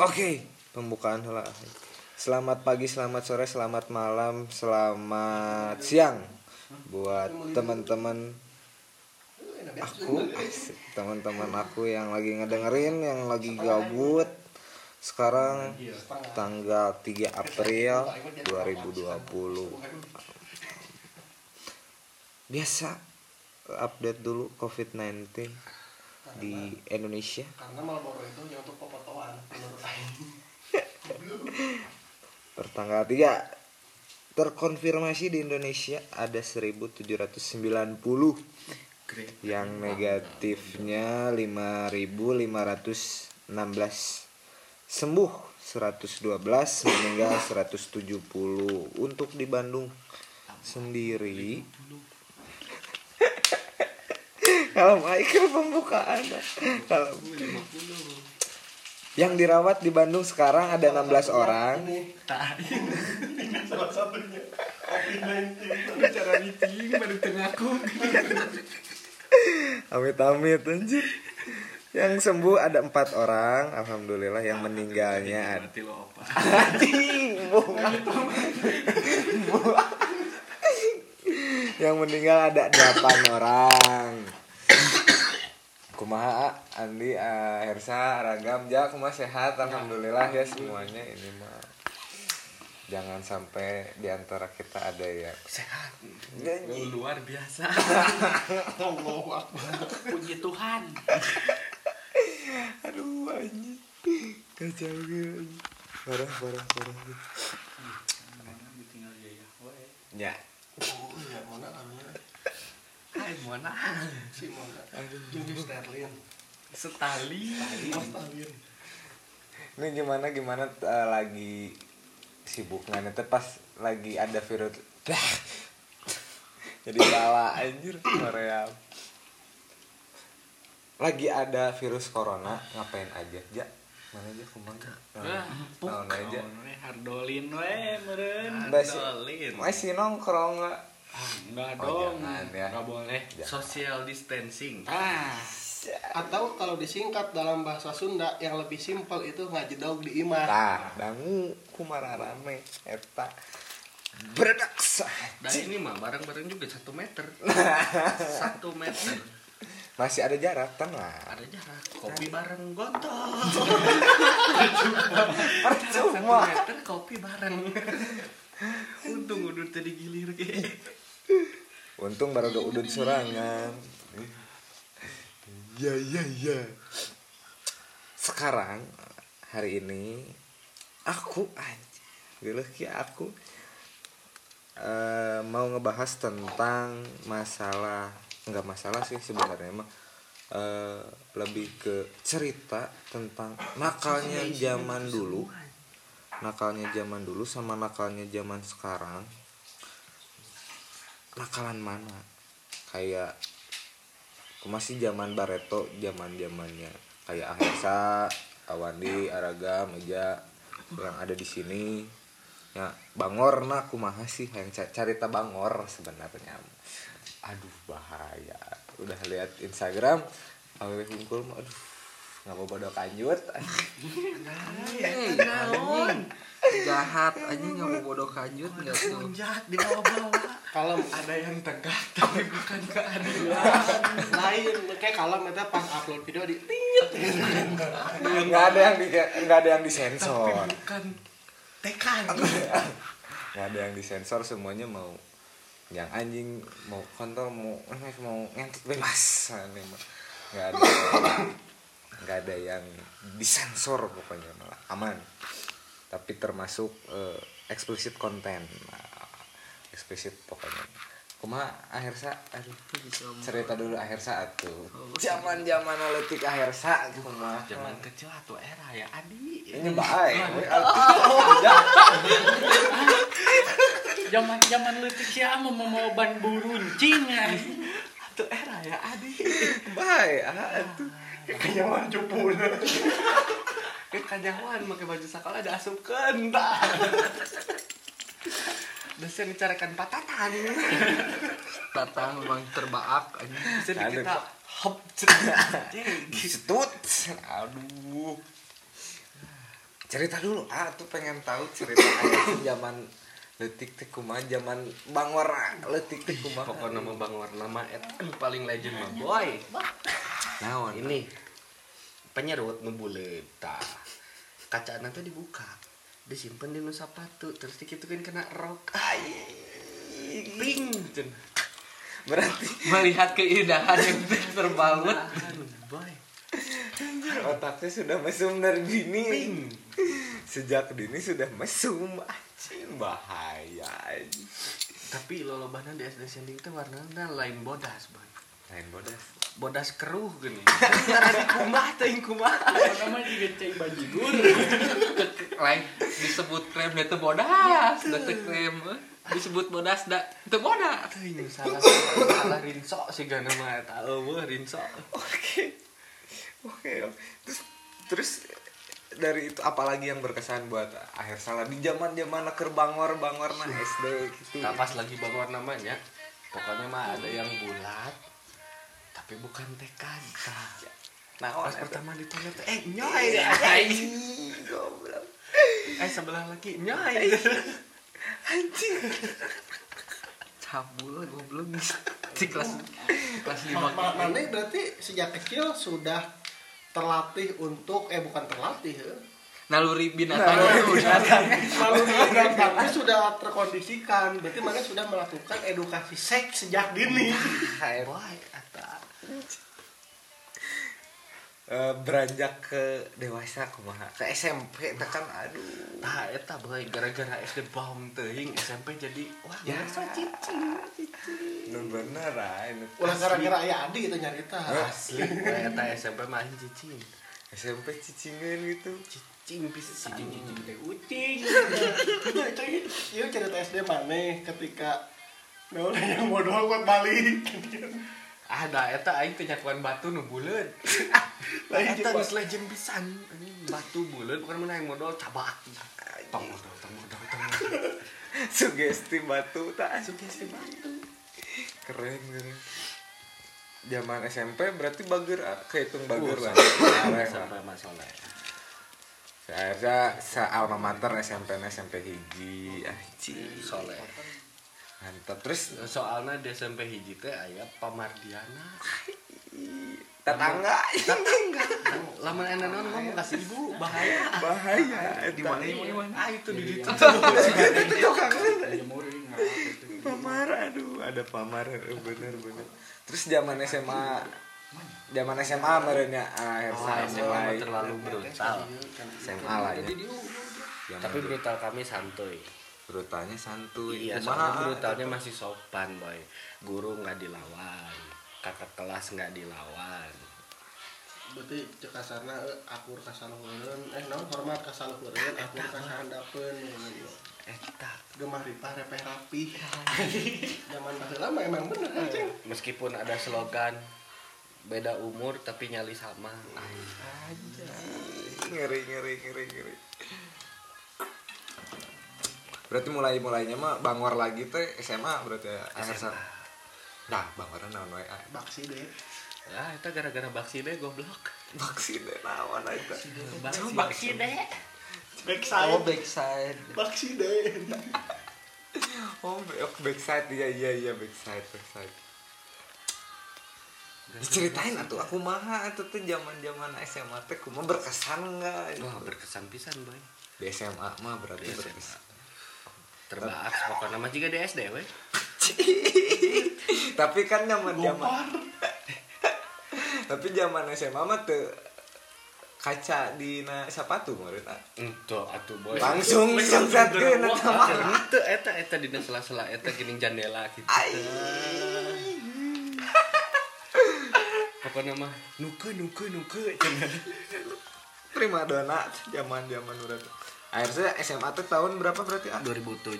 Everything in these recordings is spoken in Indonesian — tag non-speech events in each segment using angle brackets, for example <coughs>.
Oke, pembukaan lah. Selamat pagi, selamat sore, selamat malam, selamat siang buat teman-teman aku, teman-teman aku yang lagi ngedengerin, yang lagi gabut. Sekarang tanggal 3 April 2020. Biasa update dulu COVID-19 di Indonesia. karena Marlboro itu yang untuk pepotoan menurut <laughs> Pertanggal 3 terkonfirmasi di Indonesia ada 1790 yang negatifnya 5516 sembuh 112 meninggal 170 untuk di Bandung sendiri <laughs> kalau Michael pembukaan kalau yang dirawat di Bandung sekarang ada 16 orang ini salah satunya COVID-19 bicara meeting baru tengahku Amit-amit anjir. Yang sembuh ada empat orang, alhamdulillah. Yang meninggalnya ada. Anjing. Yang meninggal ada delapan orang. Kumaha Andi, eh, Hersa, Ragam, Ja, kumaha sehat, alhamdulillah ya semuanya ini mah. Jangan sampai di antara kita ada yang sehat nyanyi. luar biasa <laughs> Allahu Akbar puji Tuhan Aduh anjing. Kacau gitu. Parah, parah, parah. ya ya. Ya. oh iya mana hai mana si Sterling setali Mas Stalin. Ini gimana gimana eh, lagi sibuk nggak nanti pas lagi ada virus. Dah. Jadi bala anjir Korea. Lagi ada virus corona ngapain aja? Ja mana aja empuk Naon aja. Hardolin we meren Masih- hardolin. masih nongkrong nggak Ah, enggak Oh, dong. jangan ya. enggak boleh. Jangan. social distancing. Ah. Atau kalau disingkat dalam bahasa Sunda yang lebih simpel itu ngajedog di imah. Tah dangu kumara rame eta. Beredak dan ini mah bareng-bareng juga satu meter. <laughs> Satu meter. Masih ada jarak tenang ada jarak. Kopi bareng gontong percuma. Satu meter kopi bareng. Untung udah tadi gilir kayak Untung baru udah udut serangan. Ya ya ya. Sekarang hari ini aku aja, Gila ki aku eh, mau ngebahas tentang masalah nggak masalah sih sebenarnya mah eh, lebih ke cerita tentang nakalnya zaman dulu nakalnya zaman dulu sama nakalnya zaman sekarang nakalan mana? Kayak aku masih zaman Bareto zaman zamannya kayak Ahesa Awandi Araga Meja yang ada di sini. Ya Bangor nah kumaha sih? Yang ca- carita Bangor sebenarnya. Aduh bahaya. Udah lihat Instagram hungkul mah, aduh nggak mau bodoh kanjut naon jahat aja nggak mau bodoh kanjut nggak tuh. Jahat di bawah-bawah kalau ada yang tegak tapi bukan keadilan lain kayak kalau mereka pas upload video di tit nggak ada yang di nggak ada yang disensor. Tapi bukan tekan nggak ada yang disensor semuanya mau yang anjing mau kontol mau mau ngentot bebas. Nggak ada nggak ada yang disensor pokoknya malah aman. Tapi termasuk eh, eksplisit konten nah, eksplisit pokoknya. Kuma akhir sa aduh cerita dulu akhir saat tuh. Zaman zaman letik akhir saat kuma. Zaman kecil atau era ya adi? Ini baik. Zaman <laughs> zaman letik siapa mau mau ban buruncing atau era ya adi? Baik aduh kenyaman cupu <laughs> ke kajawan pakai baju sekolah ada asup kentang <laughs> dosen dicarikan patatan. Tatang memang terbaak aja bisa kita hop Setut. Aduh. cerita dulu. Ah tuh pengen tahu cerita <coughs> zaman letik teh kumaha zaman bangor letik teh kumaha? Pokoknya nama bang warna mah eta <clears throat> anu paling legend mah boy. Naon? Ini penyerut nu buleut tah kaca nanti dibuka disimpan di nu sepatu terus dikituin kena rok. Ping cen. Berarti <laughs> Melihat keindahan yang terbangun. Boy. Otaknya sudah mesum dari dini. Ping. Sejak dini sudah mesum anjing bahaya tapi lolobana di SD Sending teh warnanya lain bodas boy lain bodas? Bodas keruh gini. Karena kumah teuing kumah. Nama juga cai bajigur Lain disebut krem itu bodas, da teu krem. eh. Disebut bodas da teu bodas. teuing salah salah salah rinso sih gak nama eta eueuh rinso oke. Oke. Terus terus dari itu apalagi yang berkesan buat akhir salah di zaman zaman ker bangor bangor nah SD gitu. Nah, pas lagi bangun namanya pokoknya mah ada yang bulat tapi bukan TKK nah pas pertama ditanya teh, eh nyoy. Anjing goblok. Eh sebelah lagi nyoy. Anjing. Cabul goblok. Di kelas di kelas Ma- 5. ma- Mana berarti sejak kecil sudah terlatih untuk eh bukan terlatih ya. Naluri binatang Lalu tapi sudah terkondisikan. Berarti mana sudah melakukan edukasi seks sejak dini. boy Eh, beranjak ke dewasa kumaha? Ke SMP teh kan aduh. Nah, eta boy gara-gara SD bom teuing SMP jadi wah Ya. ya cicing nu bener ah ini Ulah gara-gara aya Adi itu nyarita. asli eta SMP mah cicing. SMP cicingan gitu. Cicing pisan. Cicing teh ucing Itu itu itu cerita SD mana ketika Nah, yang modal buat balik. Ada eta aing teh nyakuan batu nu buleut <laughs> Lain eta geus legend pisan. Batu buleut bukan mana yang modal cabak. Tong modal tong modal tong modal. <laughs> Sugesti batu tak sugesti batu. Keren keren. Zaman SMP berarti bager ah, kehitung bager lah lah. sampai masalah. Saya sa alma mater SMP SMP hiji anjing. Soleh mantap terus soalnya di SMP hiji teh aya pamardiana tetangga tetangga lamun enak naon ngomong kasih ibu bahaya bahaya Di mana di mana? ah itu di situ pamar aduh ada pamar eh, bener bener terus zaman SMA zaman SMA merenya akhir Oh, saya SMA terlalu brutal SMA lah ya tapi brutal kami santuy brutalnya santuy. Iya Kumaha? soalnya brutalnya masih sopan boy. Guru nggak dilawan kakak kelas nggak dilawan. Berarti cek kasarna eh, akur kasaluhureun eh naon? Hormat kasaluhureun akur kasahandapeun eta gemah ripah repeh rapih. <laughs> Zaman baheula mah emang bener anjing. meskipun ada slogan beda umur tapi nyali sama. Ngeri ngeri ngeri ngeri berarti mulai mulainya mah bangor lagi teh SMA berarti ya akhir SMA. nah bangornya naon wae ah. baksi deh ya itu gara-gara baksi deh goblok vaksin deh naon aja baksi deh Oh, backside. baksi deh <laughs> oh back backside. Iya iya iya backside backside. Diceritain atuh aku maha itu tuh zaman zaman SMA teh kumaha berkesan enggak? Wah berkesan pisan boy. Di SMA mah berarti berkesan terbahas pokoknya. Mah juga di SD weh. <laughs> Tapi kan zaman zaman <laughs> tapi zaman SMA mah tuh kaca di na sepatu meureun ah. itu atuh boy. Langsung sungsatkeun eta mah. Itu eta eta dina sela-sela eta geuning jandela gitu. <laughs> Pokoknya mah nuke nuke nuke cenah prima dona zaman zaman urang akhirnya SMA tuh tahun berapa berarti ah? 2007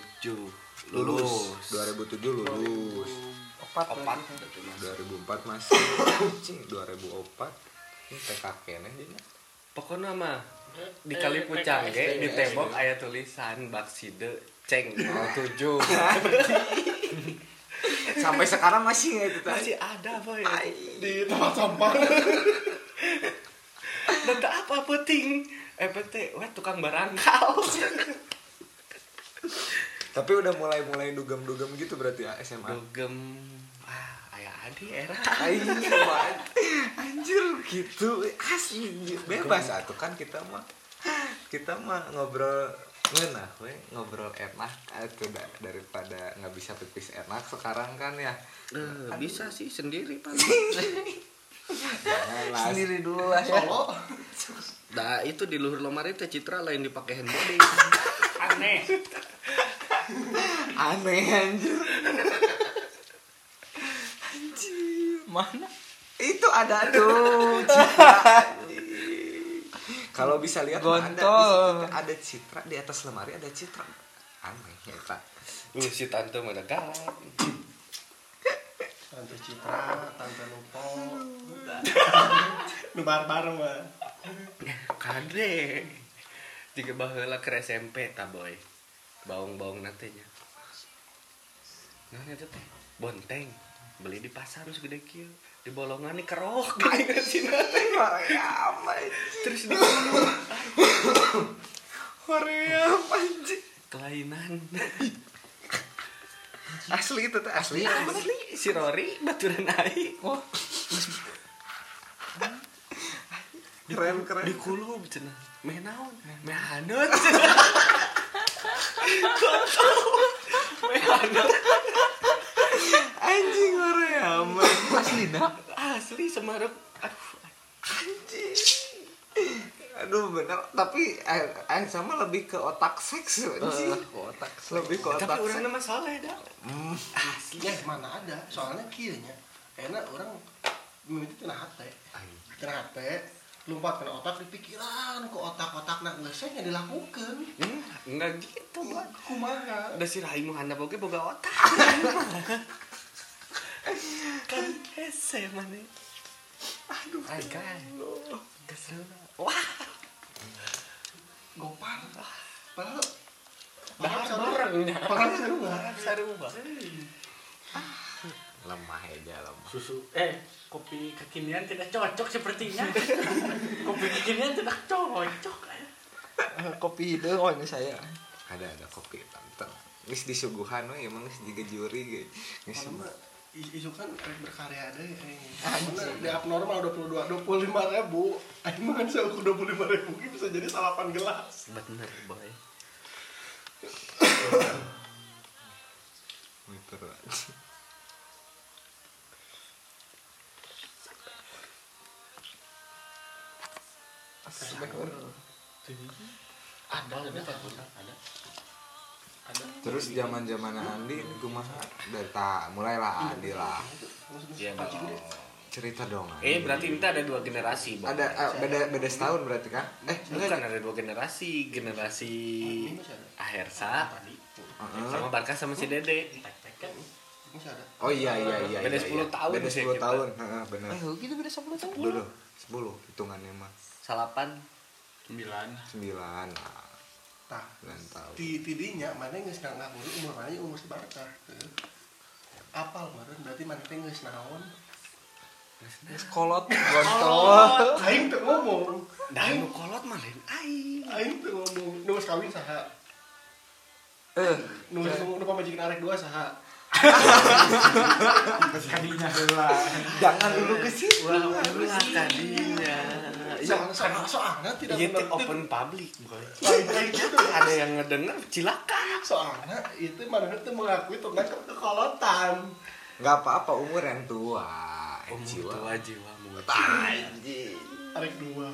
lulus. lulus. 2007 lulus. Opat opat berarti. 2004 masih. Cing, 2004 ini TK kene jadi pokoknya mah di kali pucang ge di tembok aya tulisan bakside ceng 07 <laughs> sampai sekarang masih nggak itu tadi masih ada boy. Di tempat sampah. <laughs> Dan tak apa penting eh PT wah tukang barangkal <laughs> Tapi udah mulai-mulai dugem-dugem gitu berarti ya SMA. dugem. Ah ayah adi era. Anjir, gitu. Asli bebas. Atuh kan kita mah kita mah ngobrol ngeunah we ngobrol enak. Atuh da- daripada nggak bisa pipis enak sekarang kan ya. Eh, bisa sih sendiri pak. <laughs> sendiri dulu lah ya. Solo. Nah itu di luhur lemari teh citra lain dipakai handbody Aneh. aneh anjir. Mana? itu ada tuh <laughs> citra. Kalau bisa lihat ada ada citra di atas lemari ada citra. Aneh ya pak. Lu si tante mana galak Tante Citra, Tante Lupo. Nu barbar mah Kade. Jika baheula ke SMP ta boy. Baung-baung natenya Nah itu teh Bonteng. Beli di pasar harus gede kieu. Di bolongan nih kerok <laughs> Gini sih Terus di Korea anjir kelainan <laughs> asli itu tuh asli. Asli. Si Rory baturan aing Oh, keren keren. Di kulub cenah meh naon? Meh hanut. Meh hanut. Anjing Korea aman asli dah. asli semarep aduh aduh bener. Tapi eh, eh, sama lebih ke otak seks anjing. Otak lebih ke otak tapi seks. urang mah soleh dah Hmm, Ya mana ada. Soalnya kieunya Enak orang Mimiti tina hate Tina hate Lompat kena otak di pikiran Ke otak-otak nak ngesenya dilakukan. Hmm, enggak gitu Bang. Kumaha? Udah si Rahim handap oke boga otak. Kan hese mana aduh agak kesel wah Gopar. Padahal dah Padahal barengnya Padahal sarua sarua lemah aja lemah. Susu eh kopi kekinian tidak cocok sepertinya. <laughs> kopi kekinian tidak cocok. kopi itu oh ini saya. Ada ada kopi tante. Nis disuguhan we emang nis juga juri Nis isu kan berkarya deh Mana di abnormal 22 25 ribu. Aing mah kan saya ukur 25 ribu bisa jadi salapan gelas. Bener boy. Gitu, Ada ada. Ada. Ada terus zaman zaman Andi ini kumaha dari tak mulailah Andi lah. Iya dong cerita dong eh Andi. berarti kita ada dua generasi Boy. ada ah, beda beda setahun berarti kan? Eh bukan ada dua generasi. Generasi Ahersa Heeh. sama Barkas sama si Dede. Oh iya iya iya Beda iya, 10 iya. tahun beda sih 10 kita. tahun. Heeh benar. Gitu beda 10 tahun. Dulu 10 hitungannya mah. Salapan. Sembilan. 9 nah Tah 9 tahun di tidinya mana geus nganggur umur mana umur sebarkah apal meureun berarti mana teh geus naon? Kolot <laughs> gontol. aing teu ngomong. Dah nu kolot mah lain aing. Aing teu ngomong nu kawin saha? Eh, nu geus nu pamajikan arek dua saha? Kadinya heula. jangan dulu ke situ. Wah ulah tadinya soalnya soalnya tidak Iya benar open public boy kayak gitu ada yang ngedenger cilaka soalnya itu mana tuh mengakui tentang ke kekolotan. Nggak apa-apa umur yang tua. Umur jiwa. tua jiwa muda anjing. Arek dua.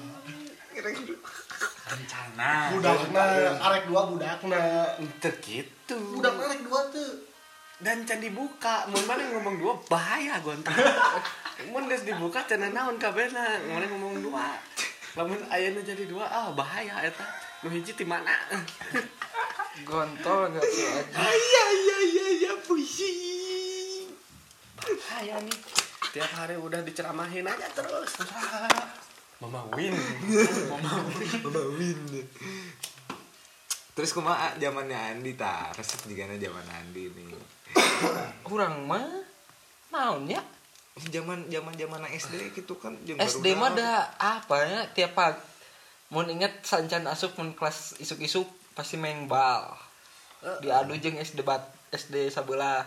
Rencana. budakna arek dua budakna. Ente gitu. Budak arek dua tuh. Dan can dibuka. Mun mana ngomong dua? Bahaya gonta mun geus dibuka cenah naon kabehna? Mana ngomong dua lamun ayeuna jadi dua ah bahaya eta. Nu hiji ti mana? Gontol enggak tuh aja. iya iya iya iya pusing bahaya nih. Tiap hari udah diceramahin aja terus. Mama win. Mama Win. Terus kumaha zamannya Andi ta resep juga zaman Andi nih Kurang mah naonnya? Zaman zaman zaman SD gitu kan jeung SD mah ada apa ya? Tiap pagi. Mau inget sancan asup mun kelas isuk-isuk pasti main bal. Diadu jeung SD bat SD sabelah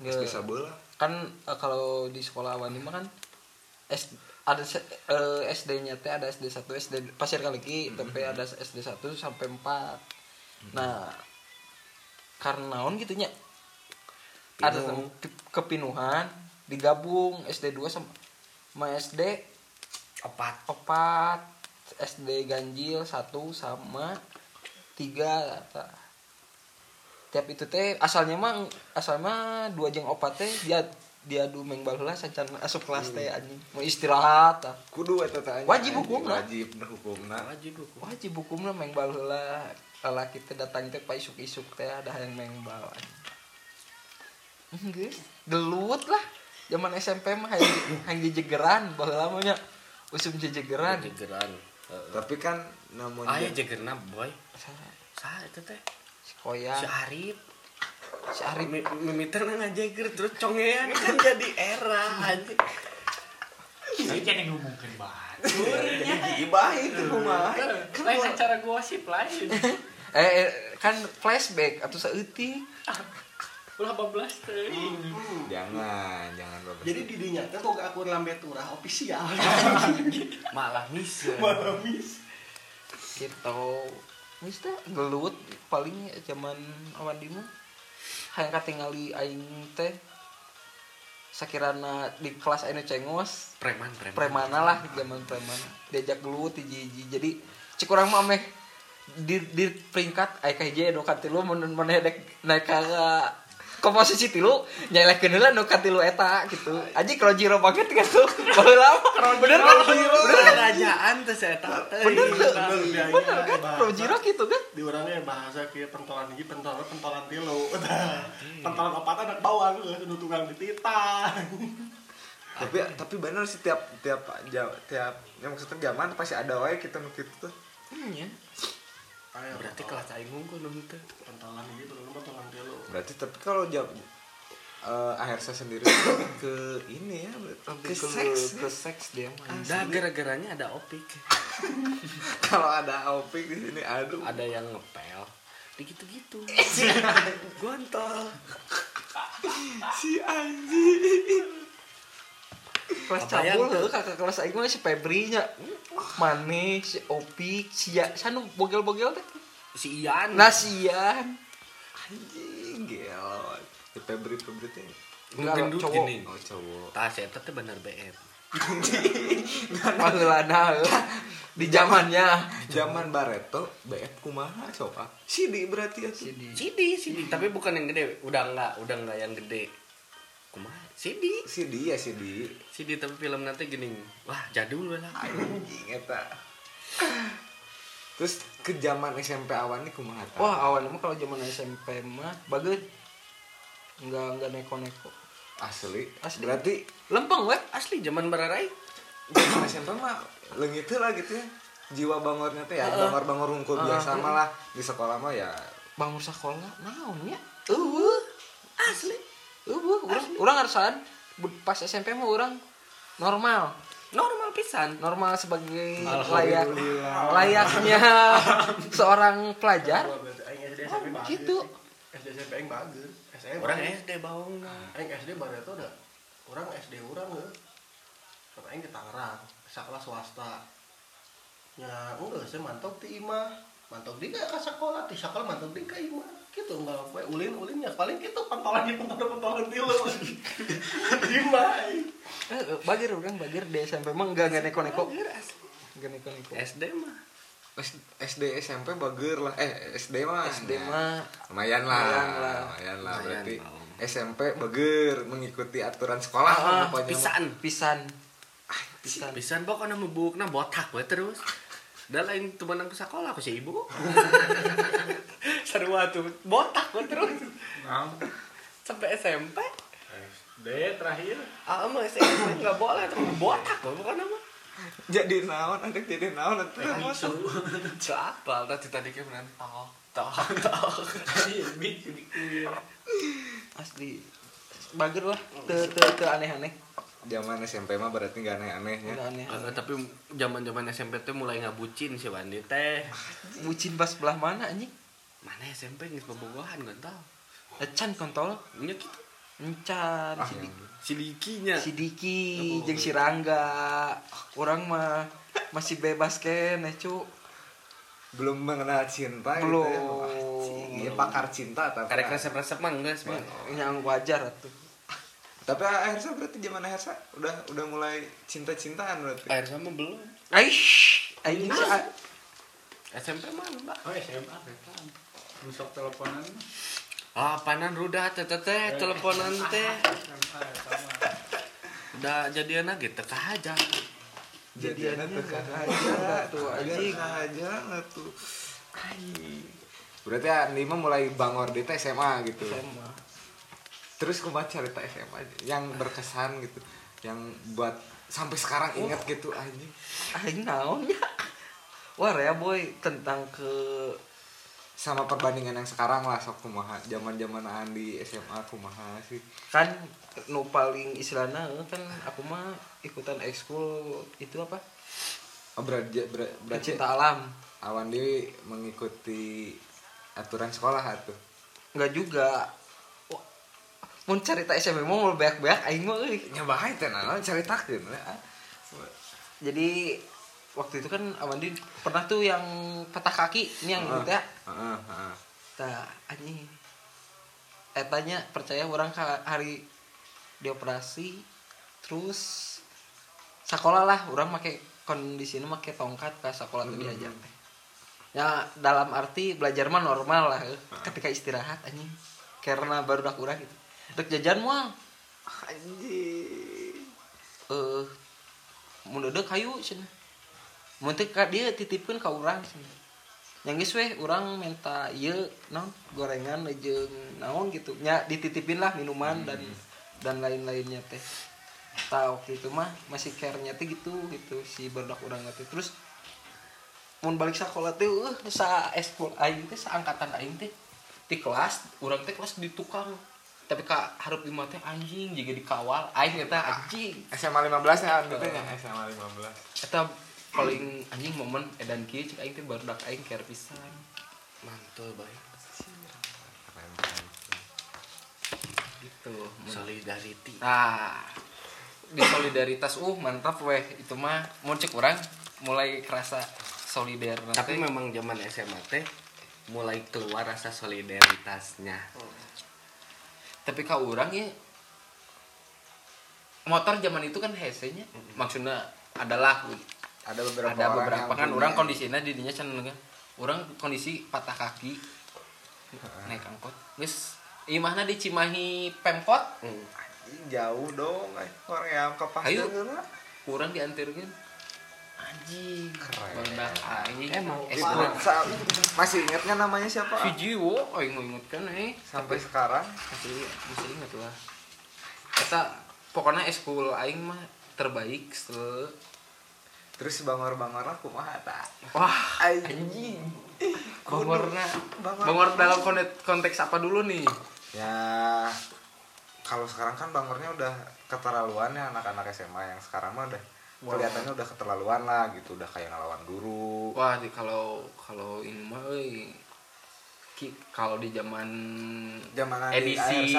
SD sabelah kan eh, kalau di sekolah awani mah kan S, ada se- eh, SD-nya teh ada SD 1 SD Pasir Kaliki tapi ada SD 1 sampai 4 nah karena naon gitu nya ada Pinuh. ke- kepinuhan digabung SD 2 sama, sama SD opat. opat SD ganjil satu sama tiga eta. tiap itu teh asalnya mah asalnya mah dua jeng opat teh dia diadu meng baheula sancan asup kelas teh anjing. Mau istirahat tah. kudu eta teh anjing. Wajib hukumna. wajib hukumna. Wajib hukum. Wajib hukumna meng baheula lalaki teh datang teh pa isuk-isuk teh ada yang meng bal gelut lah zaman SMP mah hayang hayang dijegeran baheula mah nya usum jejegeran. Jegeran Heeh. tapi kan namun aya dia- jegerna boy. Sa- sa itu teh? Si koya si Arif. Si Arif. Mi- mimiter nang ngajeger terus congean kan jadi era anjing. Saya jangan ngomongin batu. jadi ibah itu kumaha Lain acara gosip lain. eh, eh, kan flashback atau seutik Ulah 12 teh. jangan jangan bagus Jadi di dinya teh boga akun lambe turah official. <laughs> malah miser Malah mis. gitu. Wis teh gelut paling zaman awan di mah hayang katingali aing teh sakirana di kelas anu cengos. Preman preman. Premana lah zaman preman. Diajak gelut hiji-hiji. Jadi cik urang mah ameh di di peringkat aya ka hiji anu katilu mun maneh dek naik ka komposisi tilu nyelekeun heula nu katilu eta gitu. Aja kalau jiro banget kan tuh. Baheula mah bener kan? bener kan? kerajaan teh saya tahu bener tuh. Bener, bener kan? Bahasa. kalau jiro gitu kan? Di orangnya bahasa kayak pentolan ini pentolan pentolan tilu. <laughs> pentolan opat anak bawang geus nu tukang dititah. tapi tapi bener sih tiap tiap jam tiap yang maksudnya zaman pasti ada wae kita nu kitu tuh iya berarti kelas aing unggul nu teh pentolan ini belum pentolan tilu. berarti tapi kalau jam eh akhir saya sendiri <coughs> ke ini ya lebih ke ke seks ke seks dia mah Nah, gara-garanya ada opik. <laughs> kalau ada opik di sini aduh Ada yang ngepel. Gitu-gitu. <laughs> Gontol. si anjing kelas cabul tuh? heuh kakak kelas aing mah si Febri nya Manik si Opik si ya sanu bogel-bogel teh Si Ian. nasian anjing gelo ya Febri Febri teh Enggak, gendut cowok. gini. oh cowok Tah saya teh bener BM. <laughs> Paheulana heula. di zamannya zaman Bareto BF kumaha coba Sidi berarti ya si di Sidi, Sidi, tapi bukan yang gede. Udah enggak, udah enggak yang gede. Kumaha? Sidi. Sidi ya Sidi Sidi tapi film nanti gini. Wah, jadul lah. anjing eta. Terus ke zaman SMP awan nih kumaha tah? wah awalnya mah kalau zaman SMP mah bagus enggak enggak neko-neko. Asli. Asli. berarti lempeng weh Asli zaman bararai. zaman SMP mah leungit lah gitu ya. Jiwa bangornya teh ya bangor bangor hungkul biasa malah di sekolah mah ya. Bangun sekolah naon ya? Eueuh. Asli eueuh urang urang ngarasaan bu- pas SMP mah urang normal Normal pisan. normal sebagai layak layaknya seorang pelajar Aing SD SMP bagus. gitu. SD SMP aing bagus. SMP. Orang SD bawang Aing SD baru itu udah orang SD orang ya. Karena aing di Tangerang, sekolah swasta. Ya enggak saya mantap di imah. Mantap di ka sekolah, di sekolah mantap di ka imah. Gitu enggak apa ulin ulin ya paling gitu pentolan di pentolan pentolan tilu. Di imah. aing. eh, bagir urang bagir di SMP mah enggak enggak neko-neko enggak neko-neko SD mah. S- SD SMP bager lah eh SD mah SD nah, mah lumayan lah Lumayan lah. lumayan lah berarti. SMP bager mengikuti aturan sekolah lah Ah. Pisan. pisan pisan Pisan pokoknya mebukna botak we terus. Da lain temenan ke sekolah aku si ibu. <laughs> Sarua tuh botak we terus. Sampai SMP. D terakhir. Ah, mah SMP enggak boleh tuh botak we bukan nama. jadi naon ada jadi naon itu Siapa tadi tadi kayak benar. Bit di kuil. asli bager lah teu teu teu aneh-aneh zaman SMP mah berarti gak aneh-anehnya Teu aneh Eh, tapi zaman-zaman SMP teh mulai ngabucin si Wandi teh. bucin pas belah mana anjing Mana SMP geus bobogohan gak tau. Ecan kontol Nya gitu. encan ah si, Si Dikinya. si Diki Oh. jeung si Rangga orang mah masih bebas kene cu belum mengenal cinta Belum. gitu ya. Anjing, ya pakar cinta tapi Karek resep-resep mah geus yang wajar tuh tapi Ahersa berarti zaman Ahersa udah udah mulai cinta-cintaan berarti Air sama belum. Aish aing si SMP mana, Mbak? Oh SMA. Busok teleponan. Ah, panan rudah teh teh teh teleponan teh. <laughs> SMA ya sama. Udah jadian lagi teh aja. kagak kan aja tuh, anjing. aja tuh berarti Andi mah mulai bangor di teh SMA gitu SMA. Terus kumaha cerita SMA yang berkesan gitu. Yang buat sampai sekarang ingat gitu anjing. Aing naon ya? Wah ya boy tentang ke sama perbandingan yang sekarang lah sok kumaha. Zaman zaman Andi SMA kumaha sih? Kan nu paling istilahnya eh, kan aku mah ikutan ekskul itu apa? Oh, berarti ber- berarti pecinta alam. awan Dewi mengikuti aturan sekolah tuh nggak juga mun cerita SMP mau mau beak-beak aing mah euy. nyabahay teh nah ceritakeun we. jadi waktu itu kan Awandi pernah tuh yang patah kaki ini yang gitu ya Heeh, heeh. tah anjing etanya percaya orang hari dioperasi terus sekolah lah orang make kondisinya make tongkat ke sekolah tuh diajar teh ya dalam arti belajar mah normal lah eh. ketika istirahat anjing karena baru dak urang gitu dek jajan mual anjing. Eh mun deuk kayu cenah mun teu ka dia titipkeun ka urang cenah yang geus weh urang minta ieu naon gorengan jeung naon gitu. Nya dititipin lah minuman dan dan lain-lainnya teh. Tah waktu itu mah masih care-nya teh gitu gitu si barudak urang teh. Terus mun balik sekolah teh uh, sa eskul aing teh sa angkatan aing teh di kelas urang teh kelas di tukang tapi kak harap lima teh anjing juga dikawal aing eta anjing. SMA 15 ya teh nya SMA 15 eta paling anjing momen edan kieu cek aing teh barudak aing care pisan. Mantul baik. gitu Solidarity. nah di solidaritas uh mantap weh. Itu mah mau cek orang mulai kerasa solidar Tapi memang zaman SMA teh mulai keluar rasa solidaritasnya. Tapi kau orang ya motor zaman itu kan hesenya maksudnya adalah ada beberapa ada orang beberapa yang kan punya- orang kondisinya didinya cenah orang kondisi patah kaki. Naik angkot. Geus imahna di Cimahi Pemkot? Hmm. Jauh dong orang yang ke pasar Ayo. geula. kurang diantirkan anjing Keren. Barudak aing Emang, es Itu, sa- masih ingatnya namanya siapa? Si Jiwo aing mau ingetkan eh sampai sekarang. Masih masih inget lah eta pokoknya eskul aing mah terbaik setelah terus bangor-bangor aku mah tak wah anjing. Bangorna Bangor. bangor dalam konteks, konteks apa dulu nih? Ya kalau sekarang kan bangornya udah keterlaluan ya anak-anak SMA yang sekarang mah udah kelihatannya udah keterlaluan lah gitu udah kayak ngelawan guru. Wah di kalau kalau ini mah ki- kalau di zaman zaman edisi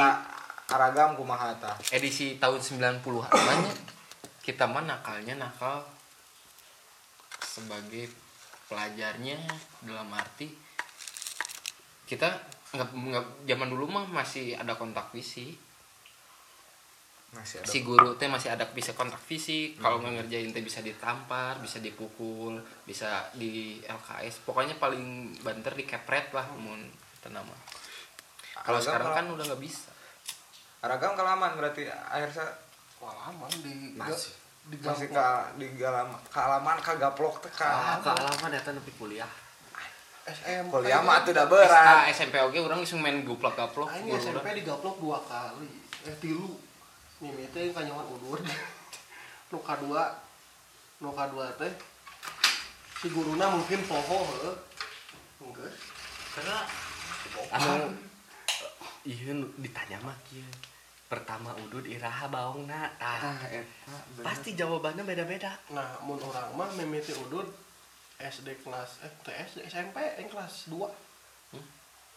Aragam kumaha ta edisi tahun 90-an banyak kita mah nakalnya nakal sebagai pelajarnya dalam arti kita nggak zaman dulu mah masih ada kontak fisik masih ada si guru teh masih ada bisa kontak fisik. Kalau nggak ngerjain teh bisa ditampar bisa dipukul bisa di LKS pokoknya paling banter di kepret lah mun itu nama. Kalau sekarang kan udah nggak bisa. Aragam kelaman berarti akhir sa Pengalaman di Masih. di masih ka di galam kealaman kagaplok teh Ah, ka kealaman datang tapi kuliah. SMP kuliah mah tuh udah berat SMP oke orang langsung main guplak gaplok SMP digaplok dua kali. Eh tilu mimi teh kanyawan udur <laughs> nu kadua nu kadua teh. Si guruna mungkin poho heuh. Enggak. Karena anu iya ditanya mah kieu. pertama udud iraha baungna tah. Ah pasti jawabannya beda-beda. Nah mun orang mah mimiti udud SD kelas eh teu SD SMP yang kelas 2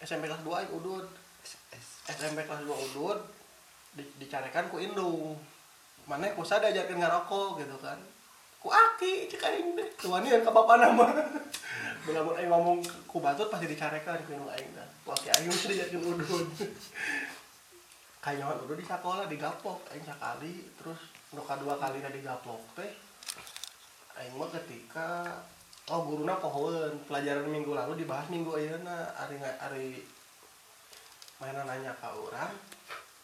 SMP kelas 2 yang udud. SMP kelas 2 udud di, dicarekan ku indung. Mana ku sada ajarkeun ngarokok gitu kan. Ku aki cek aing deh tuan yang ke bapak nama. <laughs> Bila mun aing ngomong ku batut pasti dicarekan ku indung aing ku aki aing mesti diajarkeun udud <laughs> kanyawan udud di sekolah digapok aing sakali terus nu kadua kali digaplok teh aing mah ketika oh guruna pohoeun pelajaran minggu lalu dibahas minggu ayeuna. Ari ari mainan nanya ka urang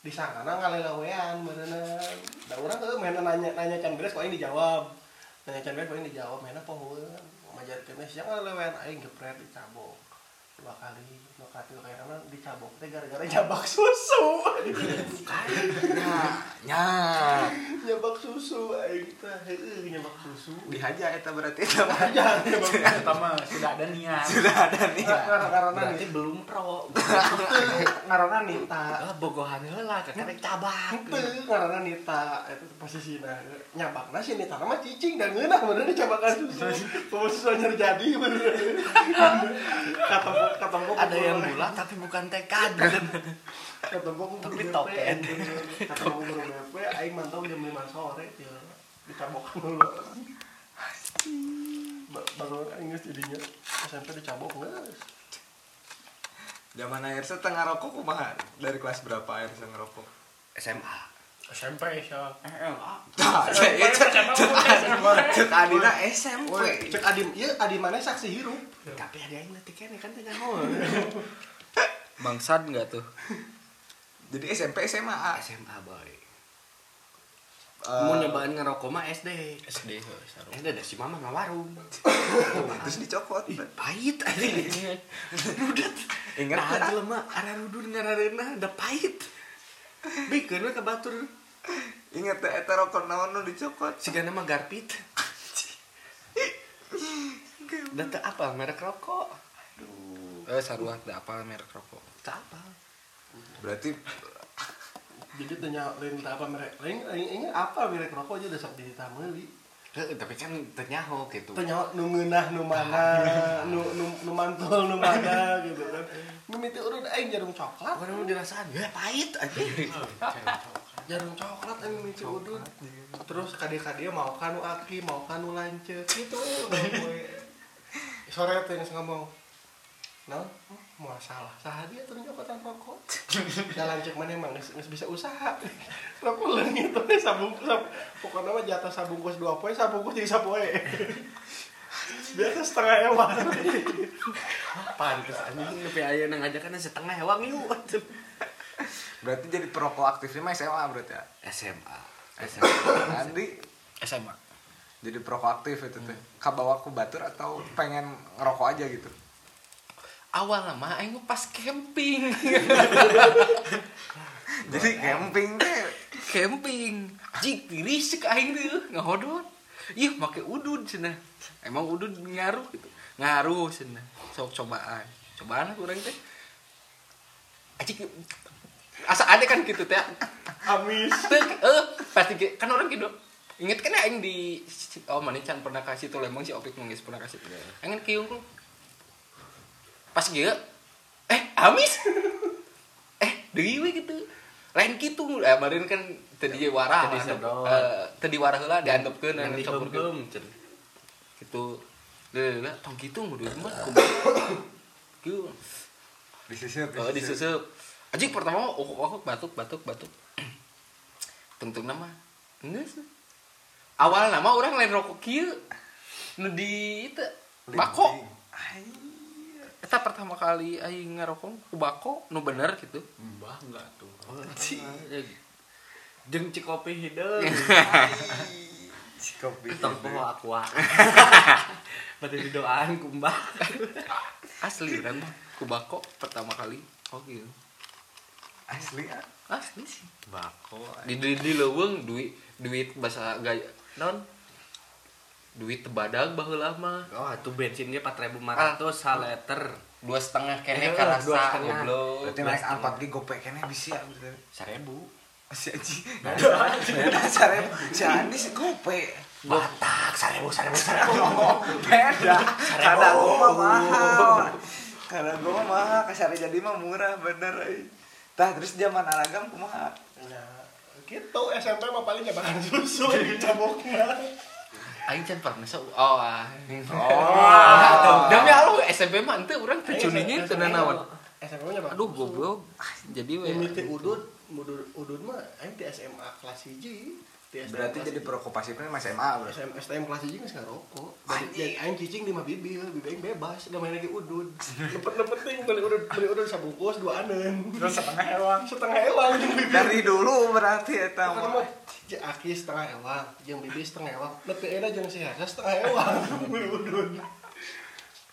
di sana ngalelewean berenang da urang heuh mainan nanya nanya can beres aing dijawab. Nanya can beres aing dijawab mainan pohoeun ngajarkeun sia ngalelewean aing gepret dicabok dua kali nu katilu kayakna dicabok teh gara-gara jabak susu nya nyabak susu aing teh. Heueuh nyabak susu. Dihaja eta berarti eta mah. aja nyabak pertama sudah ada niat. Sudah ada nih karena berarti belum pro karena nita ah bogohan heula kakarek cabak. Karena nita itu posisinya nyabakna si nita mah cicing dan ngeunah bener dicabakan susu. <laughs> Susu susu anyar jadi bener ketemu ketemu ada yang bulat tapi bukan tekad ketemu ku Tapi guru token. BP, ketemu guru BP aing mantau jam 5 sore ya dicabokan dulu. Ba- baru aing geus jadinya SMP dicabok geus zaman air setengah rokok kumaha? Dari kelas berapa air setengah ngerokok SMA SMP ya. Tah, itu cek adina SMP. Cek adim ieu adim mana saksi hirup tapi ada yang nanti kene kan tanya mau. <laughs> Bangsat nggak tuh? Jadi SMP SMA. ah. SMA boy. Eh, mau nyobain ngerokok mah SD SD sarung. SD ada si mama ngawarung <laughs> terus dicopot. Ih, pahit aja rudet Ingat nah kan? jelema arah rudun ngararena da pahit. Bikin we ka batur Ingat teh eta rokok naon nu dicopot. sigana mah garpit Data apa merek rokok? eh sarua ada apa merek rokok Tak apa. Berarti jadi tanya lain apa merek lain ini apa merek rokok aja udah sok di meuli Eh, tapi kan ternyaho gitu. tanya nu ngeunah nu mana <laughs> nu nu nu mantul nu mana gitu kan mimiti urut aing jarum coklat Orang mau dirasaan, ya pahit aja. <laughs> jarum coklat aing mimiti urut terus kadek-kadek mau kan nu aki mau kan nu lanceuk gitu <laughs> sore teh geus ngomong non mau salah. Salah dia tuh nyokotan rokok jalan <laughs> cek mana emang? Geus bisa usaha. Rokok leungit teh sabung sab, pokoknya mah jatah sabungkus dua poe sabungkus jadi sapoe biasa <laughs> setengah ewan Pantes anjing. Nepi aya nang setengah hewang yuk. Berarti jadi perokok aktifnya mah SMA berarti ya. SMA. SMA. Andi? SMA jadi perokok aktif itu teh. Kabawa ku batur atau pengen ngerokok aja gitu. awal mah aing pas camping. <laughs> Jadi camping teh. Camping. Jik ke aing deh ngahodot ih make udud cenah. Emang udud ngaruh gitu. Ngaruh cenah. Sok cobaan. Cobaan kurang teh. Ajik asa ada kan gitu teh amis. Eh pasti kan orang gitu. Inget kan aing di oh mana can pernah kasih tuh lemong si opik nangis pernah kasih. Aing kiung tuh? Pas gitu eh amis? <laughs> Eh deui we gitu. Lain gitu eh kemarin kan tadi warah Tadi sedot. eh, tadi warah diandepkeun Yang anu campurkeun cen. gitu. Lele, tong gitu ngudu mah <coughs> gitu disisir Oh, disusup. Ajik pertama oh, oh, batuk batuk batuk. <clears throat> Tungtung nama. Geus. Awal nama orang lain rokok kieu. Nu di itu bako. Eta pertama kali aing ngarokok ku bako nu bener gitu. Mbah enggak tuh. Jeung cikopi hideung. <laughs> Kopi. Tong poho aqua. Pada <laughs> didoaan ku Mbah. Asli kan ku bako pertama kali. Oh gitu. Asli ah. Asli sih. Bako. Di di, di leuweung duit duit bahasa gaya non duit tebadag baheula mah. Oh, itu bensinnya 4.500 liter. Dua setengah kene Eh, karasa dua setengah. goblok. Berarti naik angkot ge gopek kene bisa gitu. Seribu. si Aji beda sare si Andi si gope Batak, seribu, seribu, seribu. <laughs> beda karena gue mah mahal karena gue mah mahal kasar jadi mah murah bener euy. Tah terus zaman aragam kumaha Nah, gitu SMP mah paling nyebaran susu di <laughs> caboknya. Aing can pernah sa oh ah. oh Demi lu SMP mah teu urang teu cuningin teu nanaon. SMP mah nyebaran Aduh goblok. Jadi we. Mimiti udud, udud, udud mah aing di SMA kelas 1. Di berarti jadi hiji. prokopasifnya mas SMA berarti SM, STM kelas 1 geus ngarokok. Jadi aing cicing di mah bibil, bibil aing bebas, udah main lagi udud. Lepet-lepet ting beli udud, beli udud sabungkus dua anen. terus setengah ewang Setengah ewang dari dulu berarti eta Karena mah jeung Aki setengah ewang, jeung Bibi setengah ewang. Nepi euna jeung si Hasa setengah ewang. <laughs> Beli udud.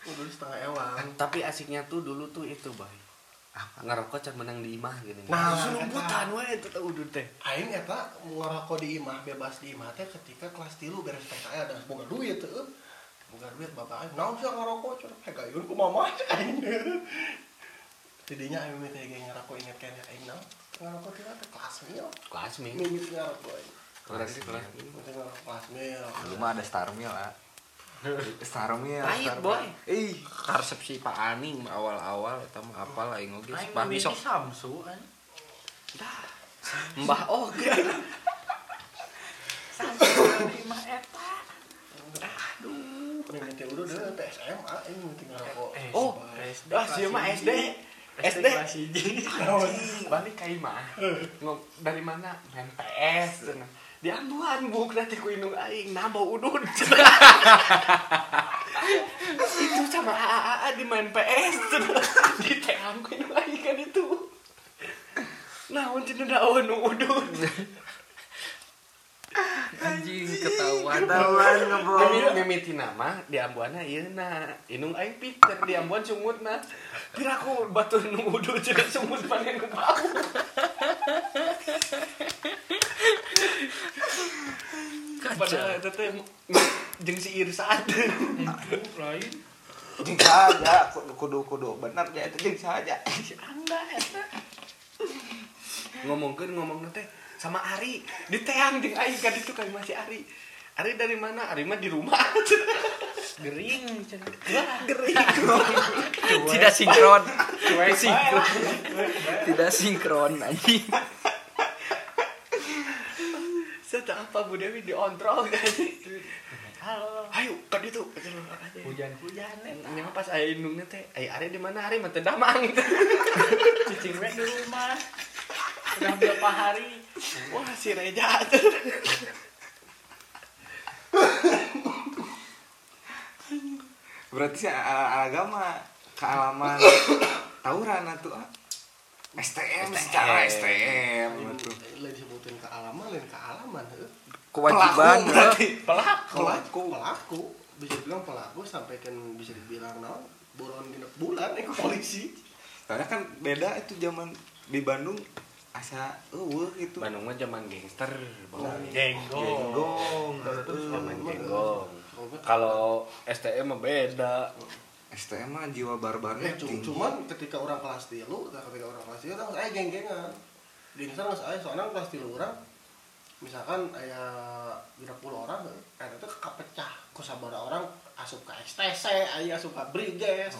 Udud setengah ewang. Tapi asiknya tuh dulu tuh itu, Boy. Ngerokok can menang di imah gini. Nah, Sumbutan we itu tuh udut teh. Aing eta ngerokok di imah bebas di imah teh ketika kelas tilu beres PKL dan boga duit teu. Boga duit bapak aing naon sih ngerokok cenah pegayun ku mama aing. Tidinya aing mimiti ge ngerokok inget kene aing naon. Ngerokok teh teh kelas mil. Kelas mi. Mimiti ngerokok aing. Kelas ngerokok kelas mil. mah ada Star Mill lah Star Mill Pahit, boy. ih Karsep si Pak Aning awal-awal eta mah apal aing oge. Aing Pak besok Samsu an. Mbah oge. Lima eta. Mimiti udah deh SMA aing mimiti ngerokok. Eh, Oh, SD ah sih mah SD. SD. kelas. Balik ke imah. Ngom dari mana? Main PS. Cenah. Di ambuhan buk nanti ku indung aing nambah udut. itu sama AAA di main PS. Di teang ku indung aing kan itu. Naon cenah daun udut. Anjing ketahuan. Ketahuan ngebom Mimiti mimiti nama di ambuana ieu na. Inung aing Peter di ambuan sumutna. Kira aku batur nu udut cenah sumut panen ku bau. Padahal itu teh jeung si Irsad. Lain. jeng saja kudu kudu kudu bener ya itu jeng saja eta. Ngomongkeun ngomong teh sama Ari di teang jeung aing kan itu kan masih Ari. Ari dari mana? Ari mah di rumah. <laughs> Gering cenah. Gering. Tidak sinkron. sinkron. Tidak sinkron anjing. Saya apa Bu Dewi diontrol kan. Halo. Ayo kan itu. Hujan-hujan eta. Nya pas aya indungnya teh, "Ai Ari di mana Ari?" Mah teu damang. Cicing di rumah. Udah berapa hari? Wah, si Reja berarti si agama kealaman tawuran atuh ah. STM secara STM atuh Lain disebutin kealaman, lain kealaman heuh. Kewajiban Pelaku berarti Pelaku. pelaku pelaku bisa dibilang pelaku sampai kan bisa dibilang naon buron dina bulan eh ke polisi karena kan beda itu zaman di Bandung asa eueuh gitu Bandung mah zaman gangster, Bang. Genggong. Genggong Zaman heeh. genggong. Kalau STM mah beda. STM mah jiwa barbarnya Eh, tinggi cuman ketika orang kelas tilu, nah ketika orang kelas tilu, orang saya geng-gengan. Gengsan nggak saya, soalnya kelas tilu orang, misalkan aya bina puluh orang, kan itu kepecah. Kusabara orang asup ke STC, aya asup ke Briges.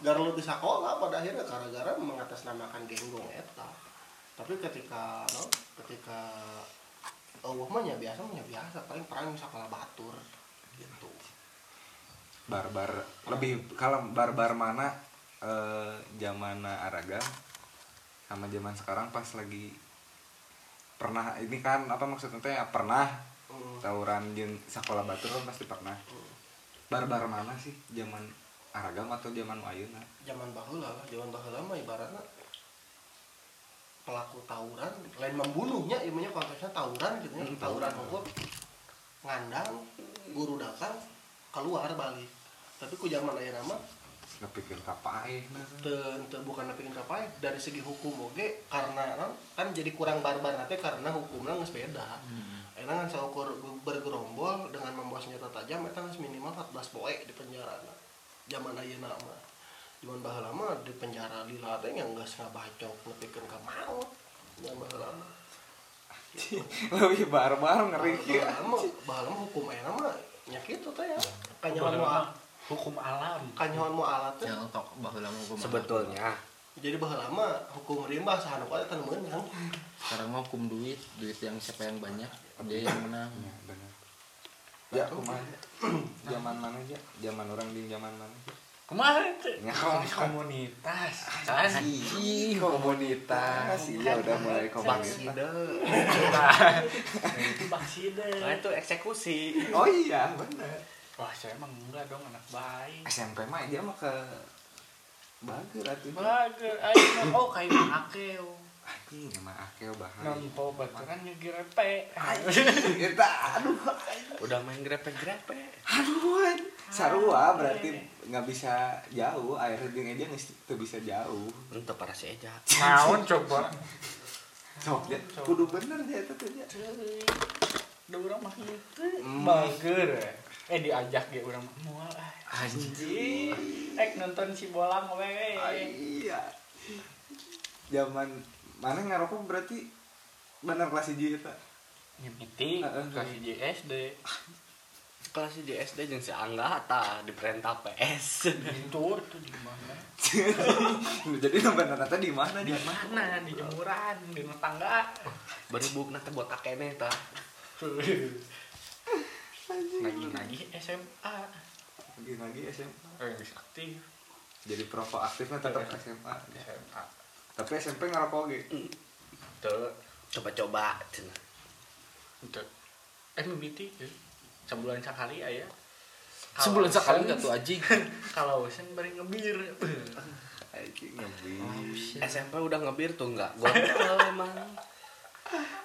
Gara lu di sekolah pada akhirnya gara-gara mengatasnamakan genggong eta. Tapi ketika no, ketika eueuh mah nya biasa nya biasa, paling perang sekolah batur gitu. barbar lebih kalau barbar mana eh, zaman Araga sama zaman sekarang pas lagi pernah ini kan apa maksudnya teh ya, pernah Hmm. tawuran jeung sekolah batur kan pasti pernah barbar mana sih zaman Aragam atau zaman Ayeuna zaman baheula lah zaman baheula mah ibaratnya pelaku tawuran lain membunuhnya ilmunya konteksnya tawuran gitu ya. Hmm, tawuran hukum ngandang guru datang keluar balik. Tapi ku zaman aya nama nepikeun ka paeh teu teu bukan nepikeun ka paeh dari segi hukum oge karena kan jadi kurang barbar nanti karena hukumnya geus beda Enak kan saukur bergerombol dengan membawa senjata tajam eta geus minimal 14 poe di penjara. Zaman ayeuna mah zaman baheula mah di penjara lila teh yang geus ngabacok nepikeun ka maut. Zaman baheula mah lebih barbar ngeri ya. bahalama bahalama hukum enak mah nya kitu teh ya. Kanyawan mah hukum alam. kanyawan mu alat teh. Yang tok baheula mah hukum sebetulnya. Jadi bahalama hukum rimba sahanu kali kan menang sekarang mah hukum duit duit yang siapa yang banyak dia yang menang. Ya benar ya kumaha? zaman mana aja? Zaman orang di zaman mana aja kemarin komunitas. Kan Ih, komunitas iya udah mulai komunitas itu baksida nah itu eksekusi. Oh iya benar wah saya emang enggak dong anak baik SMP mah dia mah ke bager atuh bager ayo. Oh kayak akeo anjing emang akeo bahaya. Nampo baturan ngegirepe kita aduh udah main grepe-grepe. Aduh an. sarua berarti nggak bisa jauh. Air jeung aja nggak bisa jauh. Untuk para si Eja naon coba? Sok ya kudu bener ya itu tuh ya Udah orang mah itu bager eh. Diajak ya orang mah mual ah. anjing. Eh nonton si bolang we iya. Zaman mana ngarokok berarti bener kelas hiji eta nyemiti Heeh. kasih JSD kelas di SD <laughs> jeung si Angga ta di perintah PS itu itu di mana? <laughs> Jadi bener eta di mana di mana? Di jemuran di tangga beribuk nanti botak kene ta lagi lagi SMA lagi lagi SMA eh aktif. Jadi perokok aktifnya tetap SMA SMA tapi SMP ngerokok gitu tuh coba-coba itu eh mimiti ya. sebulan sekali ya sebulan sekali nggak tuh aji? <laughs> Kalau sen bari ngebir. Anjing ngebis SMP udah ngebir tuh enggak <laughs> gondol emang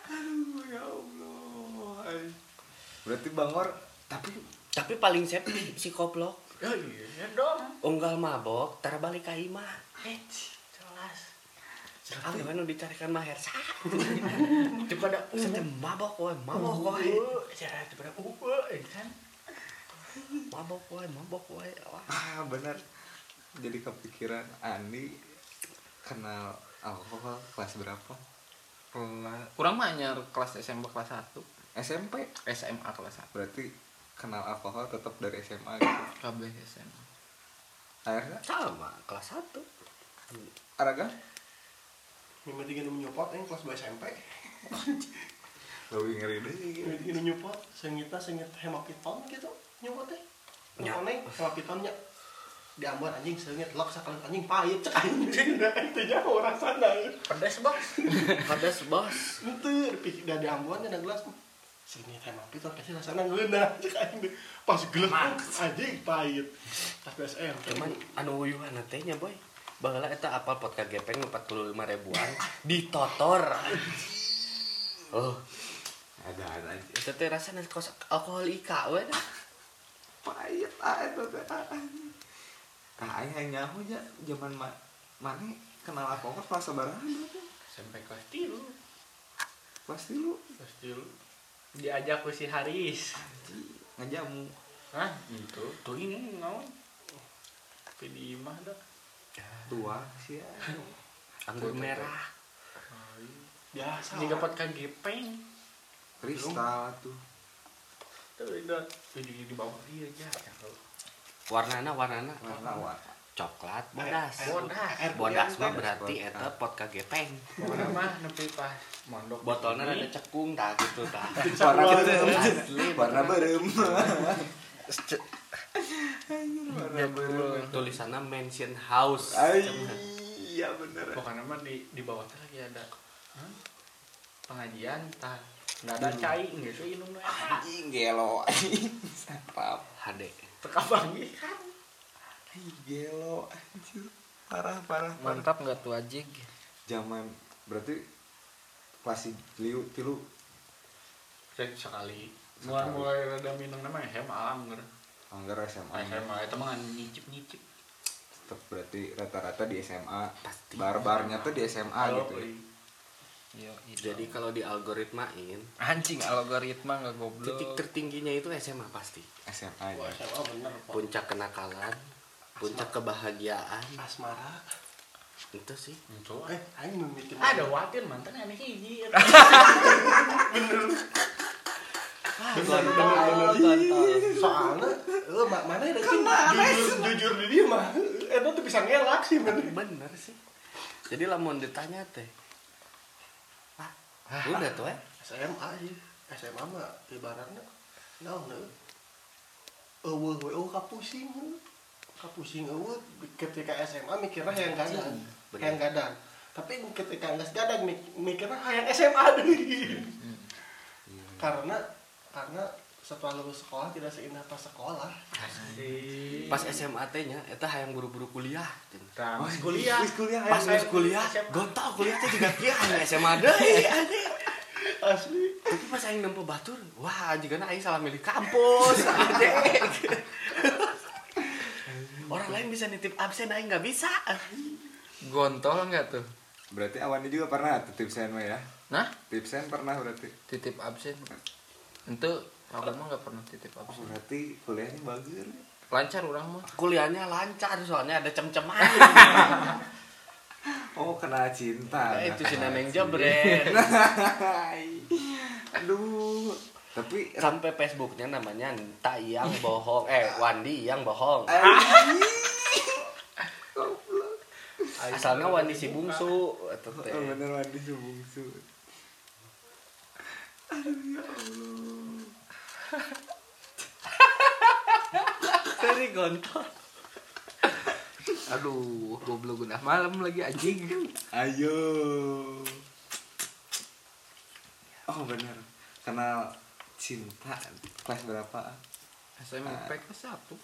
aduh ya Allah berarti bangor tapi tapi paling safety si koplok ya iya dong. Unggal mabok tar balik ka imah eh jelas Ah, gimana dicarikan maher? Sah <laughs> daripada Sedem mabok woy, mabok ya daripada uh kan. Mabok woy, mabok. Wah. ah bener. Jadi kepikiran Andi kenal alkohol kelas berapa? Kurang mah nyar kelas SMP kelas 1 SMP SMA kelas 1 berarti kenal alkohol tetap dari SMA gitu? KB SMA akhirnya? Sama, kelas 1. Araga mimiti gini nyopot yang kelas 2 SMP lebih ngeri deh. Gitu. mimiti gini nyopot sengitna sengit hemapiton gitu nyopot teh Ya. nyopotnya hemapitonnya diambil anjing sengit lok sekali anjing pahit cek anjing udah <laughs> itu nya orang sana pedes bos. <laughs> Pedas bos. itu udah diambilnya ada gelas. Sengit hemapiton kasih rasanya ngeunah cek anjing. Pas gelas anjing pahit. Pas SM Cuman anu uyuhan teh nya boy. Baheula eta apal pot kagepeng 45 ribuan. Ditotor. Oh, ada ada. Itu teh rasanya kos alkohol ika we. Dah. pahit ah itu teh ah, anjing. Tah aing nyaho nya zaman ma mana kenal alkohol kelas sabaraha sampai kelas tilu. Kelas tilu. Kelas tilu. Diajak ku si Haris. Anjing ngejamu Hah, itu. Tuh ini naon? Tapi di imah dah tua sih ya. Anggur merah. biasa Ini dapat kan gepeng. Kristal tuh. Udah di di bawah dia aja. Warnana warnana. Warna warna coklat bodas. bodas. Bodas mah berarti eta pot kagepeng. mana mah nepi pas mondok. Botolnya ada cekung tah gitu tah. warna berem. Warna berem. Warna berem. Tulisannya mention house. Ay, iya bener. pokoknya mah di di bawah teh lagi ada Hah? pengajian tah nggak ada cai gitu inung we anjing gelo anjing sarap HD. teka bangi kan anjing gelo anjir. Parah parah mantap nggak tuh aji zaman berarti kelas tilu tilu. Cek sekali. Mulai mulai rada minum nama SMA anggar anggar SMA SMA itu mah nyicip nyicip tetap berarti rata-rata di SMA Pasti. bar-barnya tuh di SMA gitu ya. Yo, Jadi kalau di algoritmain anjing algoritma nggak goblok. titik tertingginya itu SMA pasti. SMA Wah, ya SMA bener Pak. Puncak kenakalan, puncak kebahagiaan, asmara. Itu sih. Itu eh aing mimitin ada watin mantan aneh hiji. kontol soalnya eh mana ada sih jujur jujur di dia mah tuh bisa ngelak sih bener bener sih. Jadi lamun ditanya teh. Ah udah tuh SMA sih SMA mah ibaratnya naon nih eueuh we kapusing kapusing eueuh. Ketika SMA mikirnya hayang gadang Bener. hayang gadang. Tapi ketika nggak gadang mik- mikirnya hayang SMA deui karena karena setelah lulus sekolah tidak seindah pas sekolah pas SMA teh nya eta hayang buru-buru kuliah. Nah, pas kuliah. Wis kuliah pas kuliah gontol kuliah teh juga kieu <laughs> hanya SMA deui anjing. asli tapi pas aing nempo batur wah jigana aing salah milih kampus <laughs> adek. orang lain bisa nitip absen aing nggak bisa Gontol enggak tuh? Berarti awannya juga pernah tuh tipsen mah ya. Nah, Tipsen pernah berarti. titip absen. Itu aku mah nggak pernah titip Oh, absen. berarti kuliahnya bagus. Lancar orang mah. kuliahnya lancar soalnya ada cem-ceman <laughs> Oh, kena cinta. Ya, itu si neneng jebret <laughs> Aduh. Tapi sampai Facebooknya namanya Nta yang bohong eh Wandi yang bohong asalnya Wandi si bungsu atau teh Oh, <laughs> bener mandi bungsu. dari gontol Aduh, goblok udah malam lagi anjing. Ayo. Oh, bener. Kenal cinta kelas berapa? SMP kelas satu.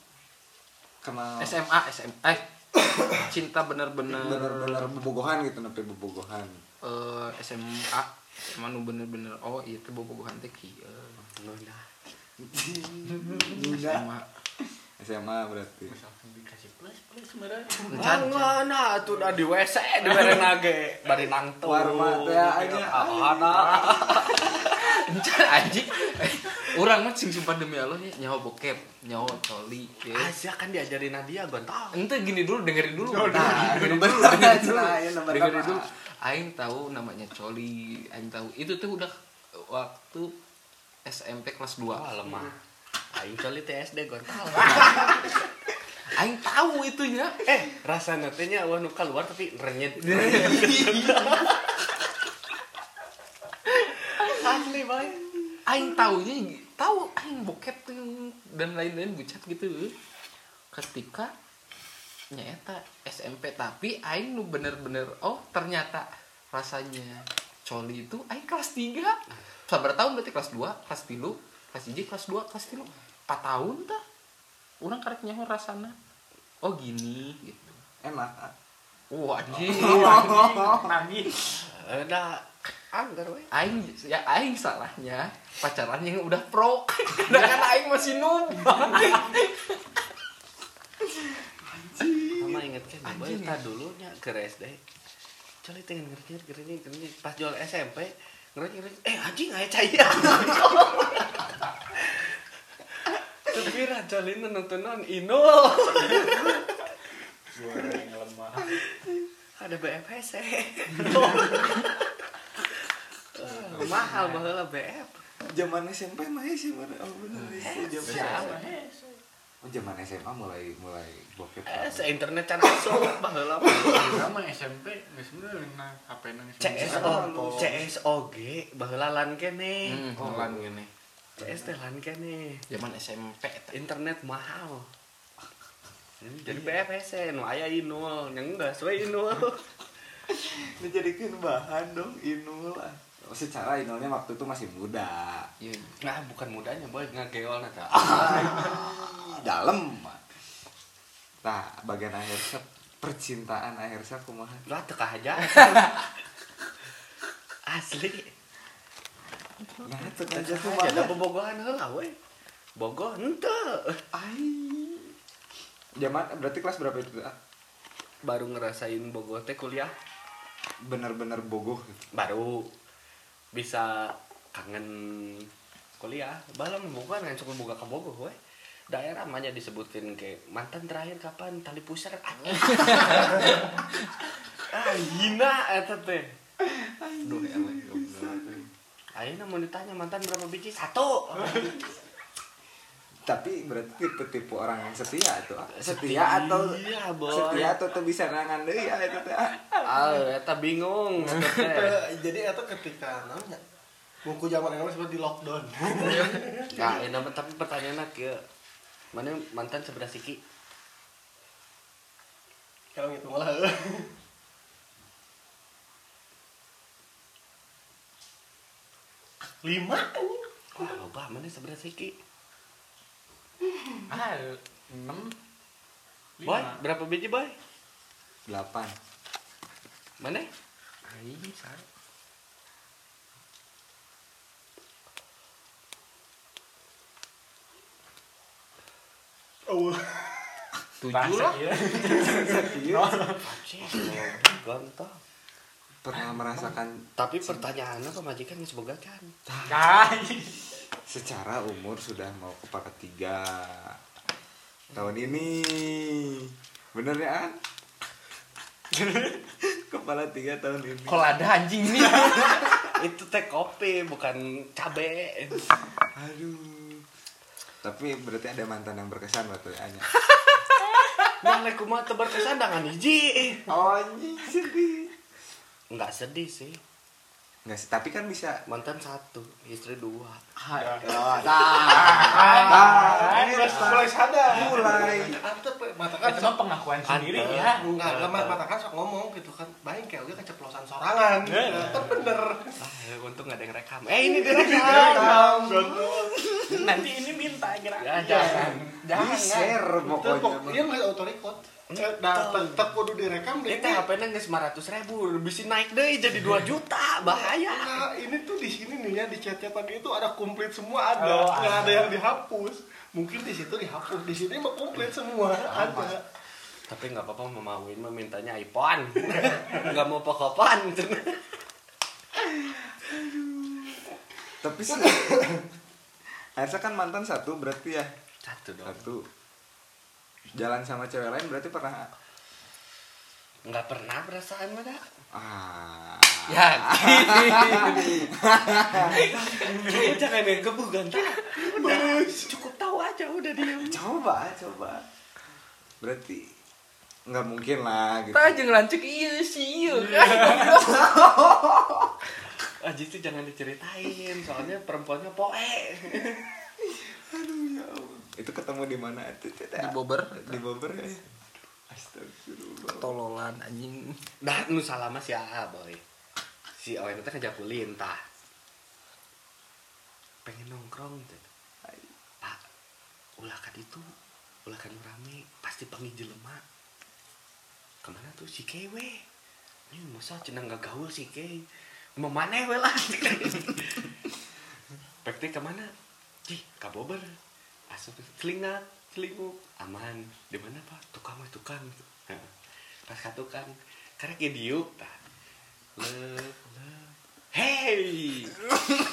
Kenal SMA, SMA. Eh, cinta bener-bener bener-bener bobogohan gitu sampai bobogohan. eh, SMA SMA nu bener-bener oh iya itu bobogohan teh kieu. Nunda. SMA. SMA berarti. Misalkan dikasih plus plus. Jangan nah tuh udah di WC di bareng nage bari nangtu. Warma teh aja. Ana. Encan anjing. Urang mah sing sumpah demi Allah nya nyawa bokep, nyawa coli. ya. Asia kan diajarin Nadia gontol. Ente gini dulu dengerin dulu. Nah, <laughs> dengerin dulu, dengerin dulu. ya, Dengerin. Aing tahu namanya coli, aing tahu. Itu tuh udah waktu SMP kelas 2. Wah lemah. Aing coli TSD gontol. <laughs> Aing tahu itunya. eh rasa nantinya wah nu keluar tapi renyet. <laughs> Asli bae. Aing taunya tahu aing bokep dan lain-lain bucat gitu. Ketika nyata SMP tapi aing nu bener-bener oh ternyata rasanya coli itu aing kelas 3 sabar tahun berarti kelas 2 kelas 3 kelas 1 kelas 2 kelas 3 4 tahun tah orang karek nyaho rasana oh gini gitu Enak. ah. wah anjing <laughs> Nangis. Udah anggar we. aing ya aing salahnya pacaran yang udah pro <laughs> sedangkan aing masih noob Mama inget kan Anjing, ta dulunya ke SD. Coli teh ngerti ngerti ngerti pas jual SMP ngerti ngerti eh anjing aya caya. Kira coli nontonan Inul. Suara yang lemah. Ada BFS <laughs> mahal baheula BF. Zaman SMP mah sih mana? Oh bener sih zaman. Siapa? Oh zaman SMA mulai mulai bokep. Eh, se internet can masuk baheula. Sama SMP geus bener nah HP nangis. CSO CSOG baheula lan kene. hmm, Oh. lan gini CS teh lan kene. zaman SMP internet mahal jadi BFS nu aya inul yang enggak sesuai inul <laughs> Dijadikan bahan dong inul lah. Oh, secara inulnya waktu itu masih muda. Iya. nah bukan mudanya boy ngageol nata <laughs> Dalam. Nah, bagian akhir set percintaan akhir set kumaha? lah teka aja <laughs> asli Nah, itu kan aja ada banget. bobogohan heula we bogoh ente Ai. Zaman berarti kelas berapa itu? Ah, baru ngerasain bogoh teh kuliah Bener-bener bogoh. baru bisa kangen kuliah balam bukan yang cukup boga ke bogoh we daerah namanya disebutkan kayak mantan terakhir kapan tali pusar <laughs> hina eta teh Duh, goblok. Ayeuna mau ditanya mantan berapa biji? Satu. <laughs> tapi berarti tipe-tipe orang yang setia tuh ah. setia atau Setia, boy. setia atau tuh bisa nangan deui ya itu teh ah. Eta bingung. <laughs> jadi itu ketika namanya buku zaman yang seperti di lockdown <laughs> Nah, ini nama tapi pertanyaannya ke mana mantan sebelah siki? kalau gitu malah <laughs> lima anjing. Wah, loba mana sebelah siki? Ah enam Boy, berapa biji, boy? delapan Mana? Aing sare. oh Tujuh lah. Ganteng. pernah merasakan Tapi pertanyaannya pemajikan boga kan? Secara umur sudah mau kepala tiga tahun ini bener ya An? <laughs> kepala tiga tahun ini Kalau ada anjing nih. <laughs> Itu teh kopi, bukan cabe. aduh tapi berarti ada mantan yang berkesan waktu Anya <laughs> Yang lek kumaha berkesan dengan hiji. oh anjing sedih Enggak sedih sih. Nggak sih tapi kan bisa Mantan satu, istri dua. nah, mulai sadar. Mulai. Mata kan itu mah pengakuan sendiri ya. Enggak enggak mata kan sok ngomong gitu kan. Baik kayak udah keceplosan sorangan. Kan bener. Ah, ya, untung gak ada yang rekam. Eh, ini direkam. nanti ini minta kira Ya, jangan. jangan di share pokoknya. pok- mah. dia nggak auto record nah tetap kudu direkam deh Itu HP-nya nggak 500 ribu, bisa naik deh jadi 2 juta, bahaya. Nah, ini tuh di sini nih ya di chat tadi itu ada komplit semua ada, Oh, nggak ada. ada yang dihapus. Mungkin di situ dihapus, di sini mah komplit semua ada. Tapi nggak apa-apa memauin mah mintanya iPhone. <laughs> Nggak mau pokopan. tapi sih <coughs> Aisyah kan mantan satu berarti ya Satu dong. satu jalan sama cewek lain berarti pernah Nggak pernah perasaan mana? ah Ya. Kayaknya jangan yang ganteng. Udah, cukup tahu aja udah diam. coba coba berarti nggak mungkin lah gitu Tah jeung lancuk ieu sih ieu. Ah, justru jangan diceritain, soalnya perempuannya poe. Itu ketemu di mana itu Teh? Di Bogor. di Bogor ya astagfirullah Tololan anjing. Dah, nu salama si AA, boy. Si Owen itu kejakulin, tah. Pengen nongkrong, gitu. Pak, ulah kan itu, ulah kan rame, pasti panggil jelema. Ke mana tuh si Kewe? Ini masa cenah gak gaul si Kewe. Mau mana we lah? <laughs> Pekti ke mana? Ih, kabober. Asup telinga, selingkuh, aman. Di mana pak? Tukang we tukang. Nah, Pas ka tukang, karena kayak diuk. Tah. Le, le. Hey,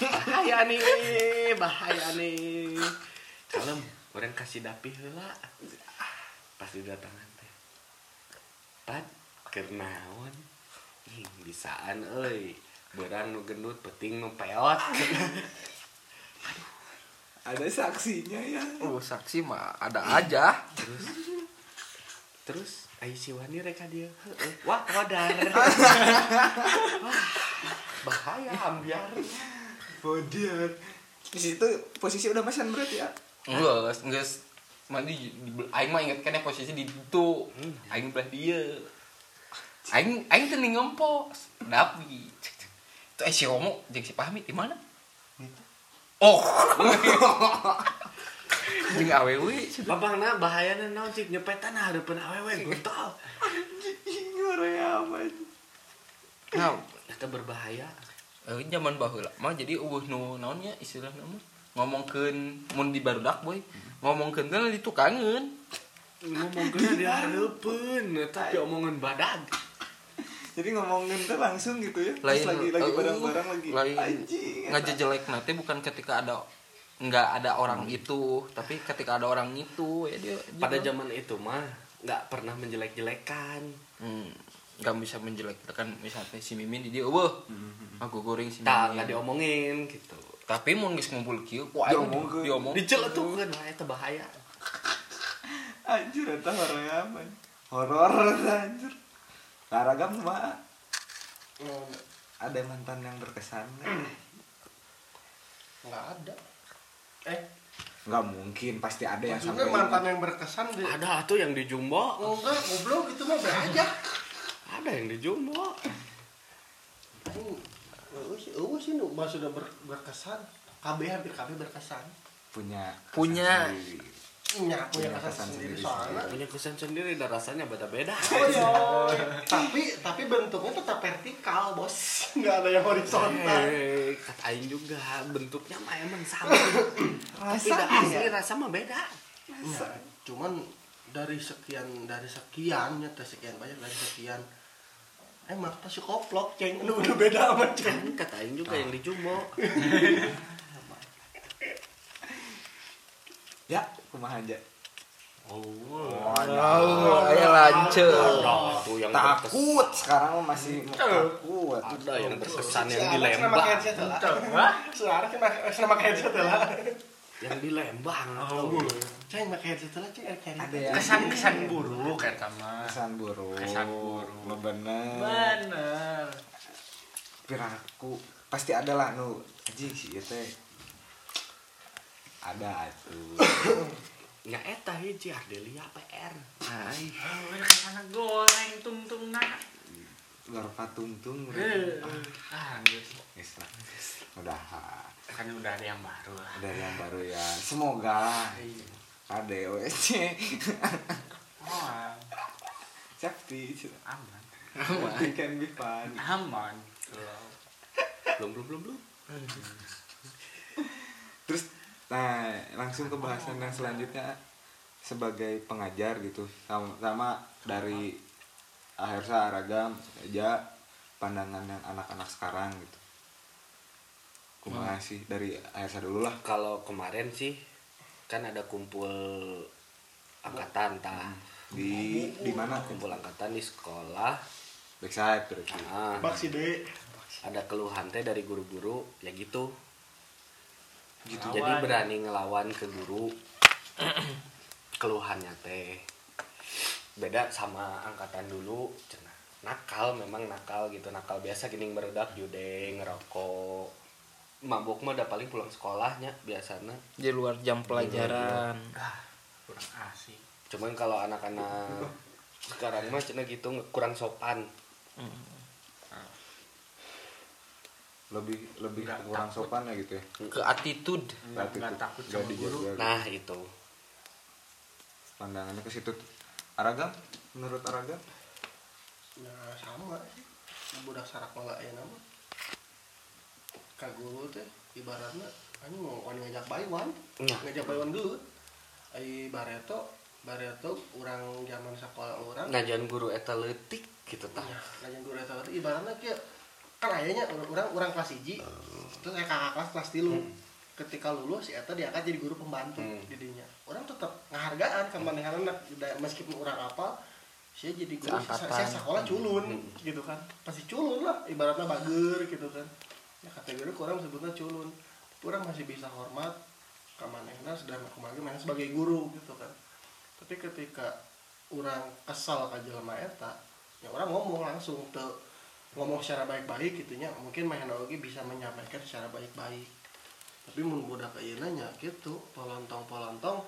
bahaya nih, bahaya nih. Kalem, orang kasih dapi heula. Pas didatangan teh. Pat, kernaon? Ih, bisaan euy. Berang nu gendut, peting nu peot. <laughs> ada saksinya ya Oh, saksi mah ada aja. terus terus ai si wani reka dia wah wadar <laughs> bahaya ambiar Bodiar di situ posisi udah mesan berarti ya Enggak, enggak. Mandi aing mah inget kan ya posisi di itu. Aing belah dia. Aing aing teu ngempos. Dapi. Itu eh si Romo jeung si Pahmi di mana? Oh. Jeung awewe. Babangna bahayana naon cik nyepetan hareupeun awewe guntol Korea apa Nah, eta berbahaya. Eh, zaman baheula mah jadi eueuh nu naonnya istilahna mah? Ngomongkeun mun di barudak boy. Ngomongkeun teh ditukangeun ngomongkeun dia hareupeun tapi omongan badag jadi ngomongin tuh langsung gitu ya Pas lain lagi lagi eh, barang-barang lagi. lain anjing ngajejelek nanti bukan ketika ada nggak ada orang itu tapi ketika ada orang itu ya dia pada zaman itu mah nggak pernah menjelek-jelekan. Hmm. nggak bisa menjelekkan misalnya si mimin di dia wah aku goreng si tak nggak mimin diomongin gitu. Tapi mau geus ngumpul kieu ku aing Diomongkeun. diomong diceletukan lah itu bahaya. Anjir eta horor apa. Horor eta, anjir Taragam mah Oh, ada mantan yang berkesan nggak? Ada. Eh. Nggak mungkin pasti ada yang maksudnya sampai mantan yang berkesan di ada tuh yang di jumbo. Enggak goblok itu mah aja ada yang di jumbo. Eueuh sih mah sudah ber- berkesan? KB hampir KB berkesan. Punya Punya. sendiri. Nya punya Punya kesan kesan sendiri sendiri soalnya. Punya kesan sendiri dan rasanya beda-beda. Oh, iya. tapi tapi bentuknya tetap vertikal bos. <laughs> Nggak ada yang horizontal. Hei, kata Aing juga bentuknya mah emang sama. <coughs> Tapi udah asli rasa mah beda. Nah, cuman dari sekian dari sekian ya teh sekian banyak dari sekian. Emang pasti koplok ceng. Udah beda sama kan ceng. Kata Aing juga yang di <laughs> jumbo ya kumaha aja. Oh lanceuk Ada tuh yang takut sekarang masih takut. berkesan. ada yang berkesan yang di Lembang. suara kan nama headset lah. Yang di Lembang ceng pakai headset lah ceng ceng ada yang kesan-kesan buruk eta mah kesan buruk. Kesan buruk. Bener bener piraku. Pasti ada lah nu. Anjing sih ieu teh ada atuh. Nya eta hiji Ardelia PR ai oh ke sana goreng tung-tung nah luar patungtung ah geus. Udah. Kan udah ada yang baru lah. Ada yang baru ya. Semoga ada OSC oh safety aman. It can be fun. Aman. Belum belum belum. Belum nah langsung ke bahasan yang selanjutnya. Sebagai pengajar gitu sama, sama dari akhirnya ragam aja pandangan yang anak-anak sekarang gitu. Kumaha sih? Dari akhirnya dulu lah. Kalau kemarin sih kan ada kumpul angkatan tah. Di di mana? Kumpul angkatan di sekolah. Backside berarti. Nah, de ada keluhan teh dari guru-guru ya gitu gitu. Jadi berani ngelawan ke guru. <clears throat> Keluhannya teh beda sama angkatan dulu. Cenah nakal memang nakal gitu. Nakal biasa gini berudak jude ngerokok. Mabuk mah udah paling pulang sekolahnya biasanya. Di luar jam pelajaran. kurang asik. Cuman kalau anak-anak <laughs> sekarang mah cenah gitu kurang sopan lebih lebih Nggak kurang takut. sopan ya gitu ya? Ke attitude. Nggak takut sama guru dijaga. nah itu pandangannya ke situ. Tuh. Aragam? Menurut Aragam? Nah sama. Sih budak sarak malah ya nama. Ka guru teh ibaratnya anjing mau wani ngajak baywan Nya. ngajak baywan dulu. Ai bareto bareto orang zaman sekolah orang ngajan guru eta leutik gitu tah. Nah, ngajen guru eta teh ibaratnya kieu kan ayahnya orang orang kelas hiji terus kayak kakak kelas kelas tilu. Ketika lulus si eta diangkat jadi guru pembantu Hmm. jadinya. Orang tetap ngehargaan kan manehana meskipun orang apa saya jadi guru saya, Seangkatan. saya sekolah culun. Gitu kan. Pasti culun lah ibaratnya bager gitu kan. Ya kategori kurang sebutnya culun. Kurang masih bisa hormat ke manehna sedang kemarin mana sebagai guru gitu kan. Tapi ketika orang kesal ke jelema eta ya orang ngomong langsung ke ngomong secara baik-baik gitunya mungkin oge bisa menyampaikan secara baik-baik. Tapi mun budak ayeuna gitu polontong-polontong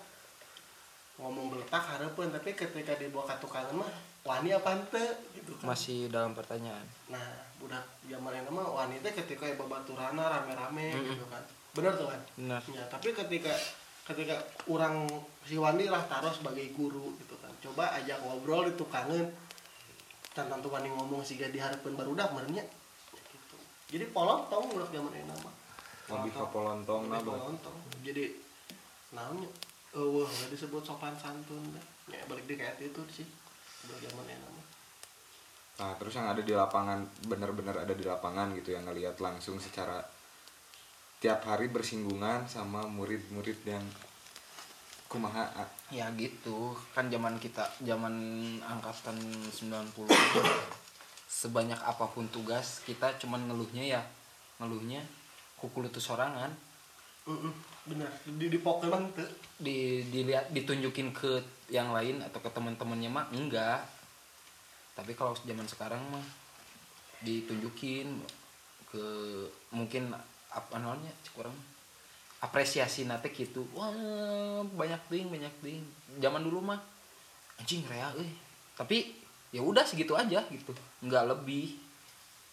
ngomong beletak harapan tapi ketika dibawa ke tukangan mah wani apa ente gitu kan. Masih dalam pertanyaan. Nah budak zaman yang mah wanita ketika ya babaturana rame-rame gitu kan. Bener tuh kan? Benar ya tapi ketika ketika orang si Wandi lah taruh sebagai guru gitu kan. Coba ajak ngobrol di tukangan dan tentu Wandi ngomong sih di harapan barudak merenya gitu. Jadi polontong budak zaman ini nama lebih ke polontong. Bang. polontong. Jadi namanya eh wah nggak disebut sopan santun dah. ya balik di kayak itu sih budak zaman ini nama Nah, terus yang ada di lapangan benar-benar ada di lapangan gitu yang ngelihat langsung secara tiap hari bersinggungan sama murid-murid yang kumaha? Ah, ya gitu kan zaman kita zaman angkatan 90 sebanyak apa pun tugas kita cuman ngeluhnya ya ngeluhnya kukul itu sorangan. Bener di di Pokemon tuh. Di dilihat ditunjukin ke yang lain atau ke teman-temannya mah enggak. Tapi kalau zaman sekarang mah ditunjukin ke mungkin apa namanya kurang apresiasi nate gitu wah banyak ding banyak ding. Zaman dulu mah anjing rea eh. Tapi ya udah segitu aja gitu. Nggak lebih.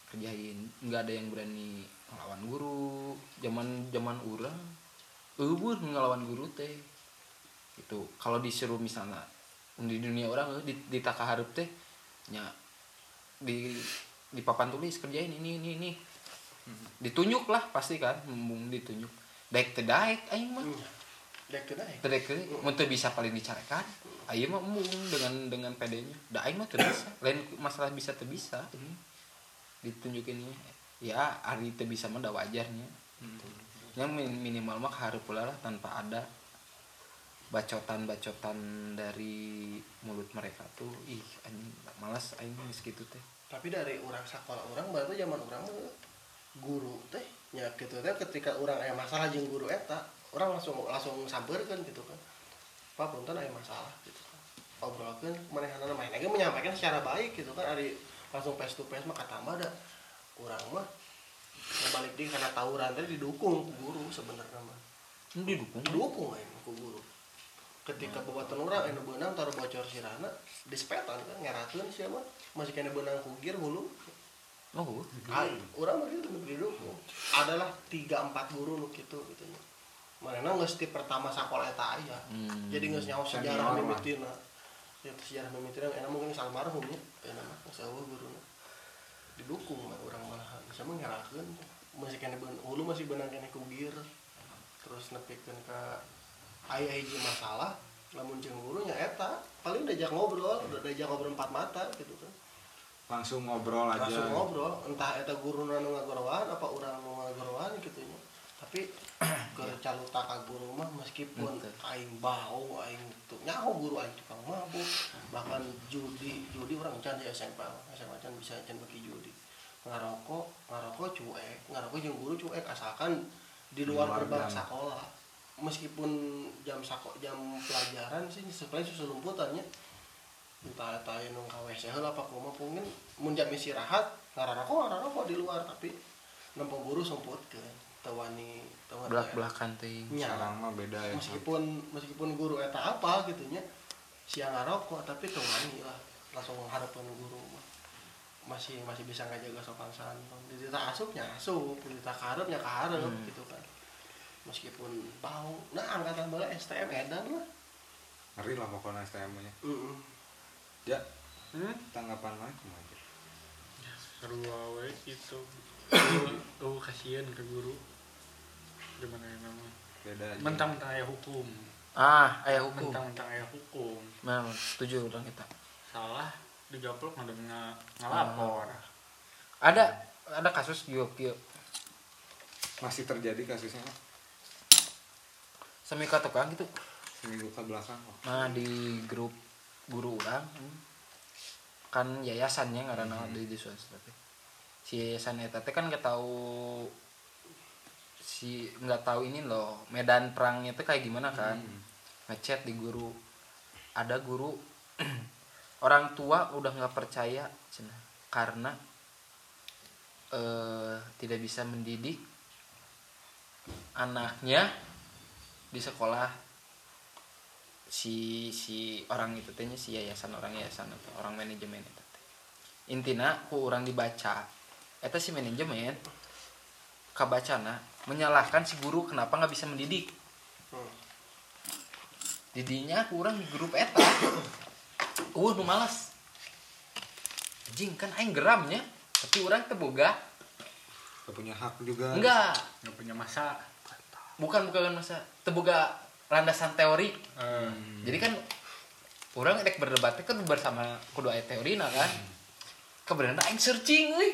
Kerjain nggak ada yang berani ngelawan guru. Zaman zaman orang ubur ngelawan guru teh. Itu kalau disuruh misalnya di dunia orang eh, di, di taka hareup teh nya di di papan tulis kerjain ini ini ini. Ditunjuk lah pasti kan mumpung ditunjuk daek teh daek aing mah. Dek tuh dek teu teh mun teu bisa paling dicarekan aing mah mumpung dengan dengan pedenya. Da aing mah teu bisa. Lain masalah bisa teu bisa. Ini ditunjukinnya ya hari teu bisa mah da wajarnya. Yang min- minimal mah harus pula lah tanpa ada bacotan-bacotan dari mulut mereka tuh. Ih anjing malas aing geus gitu teh. Tapi dari orang sekolah orang baru zaman orang guru teh ya gitu. Teh ketika orang aya masalah jeung guru eta orang langsung langsung sampeurkeun gitu kan. Pak punten aya masalah gitu kan. Obrolkeun manehanana main lagi menyampaikan secara baik gitu kan. Ari langsung face to face mah katambah da urang mah balik di karena tawuran tadi didukung ku guru sebenarnya mah. Ini didukung? Didukung aing ku guru. Ketika bobatan orang anu beunang taruh bocor sirana dispetan kan ngerakeun sia mah. Masih kena beunang kugir hulu oh Ah, orang mah gitu didukung adalah tiga empat guru nu kitu gitu nya mana nggak setiap pertama sekolah eta aya Hmm. jadi nggak nyawa sejarah mimitina ya sejarah mimitina enak mungkin almarhum ya. Enak mah sawah guru didukung mah orang malahan bisa ngerakeun. Masih kena beun hulu masih benang kena kugir. Terus nepikeun ka aya hiji masalah lamun jeung gurunya eta paling diajak ngobrol diajak ngobrol empat mata gitu kan langsung ngobrol aja. Langsung ngobrol entah eta guru nu ngagorowan apa urang nu ngagorowan gitu nya tapi <clears throat> ke caluta ka guru mah meskipun aing bau aing tuh nyaho guru aing tukang mabuk. Bahkan judi judi orang can di SMP SMA can bisa can bagi judi. Ngarokok ngarokok cuek ngarokok jeung guru cuek asalkan di luar gerbang sekolah meskipun jam sako jam pelajaran sih sebenarnya susu lumputannya entah entah nung ka WC heula apa kumaha mungkin mun jam istirahat ngararokok ngararokok di luar tapi nempel guru semputkeun teu wani teu wani belak belakan teh sekarang mah beda ya. Meskipun meskipun guru eta apa gitu nya siang ngarokok tapi teu wani lah langsung harapan guru mah. Masih masih bisa ngajaga sopan santun. Di dita asupnya asup dita karepnya karep Hmm. gitu kan. Meskipun bau nah angkatan bola STM edan lah. Ngeri lah pokoknya STM nya Heeh. Ya. Hmm? tanggapan mana aja seru awe itu <coughs> oh kasihan ke guru. Gimana ya nama beda aja. Mentang-mentang ayah hukum. Ah ayah hukum. Mentang-mentang ayah hukum. Nah setuju orang kita. Salah digaplok ada nga- ngalapor ada ada kasus yuk yuk masih terjadi kasusnya Pak? semi tukang gitu. Seminggu ke belakang nah di grup guru orang hmm, kan yayasannya karena di di swasta teh. si yayasan eta teh kan nggak tahu si nggak tahu ini loh medan perangnya tuh kayak gimana kan. Ngechat di guru. Ada guru <clears throat> orang tua udah nggak percaya cenah, karena eh tidak bisa mendidik anaknya di sekolah si si orang itu tehnya si yayasan orang yayasan atau orang manajemen itu teh. intina ku orang dibaca eta si manajemen kabacana menyalahkan si guru kenapa nggak bisa mendidik. Hmm. didinya kurang di grup eta. Uh nu malas. Jing kan aing geramnya tapi orang teboga Gak punya hak juga. Enggak nggak punya masa. Bukan bukan masa. Teboga landasan teori. Eh, jadi kan orang rek berdebat kan bersama kedua ayat teori nah kan? Kebenaran aing searching euy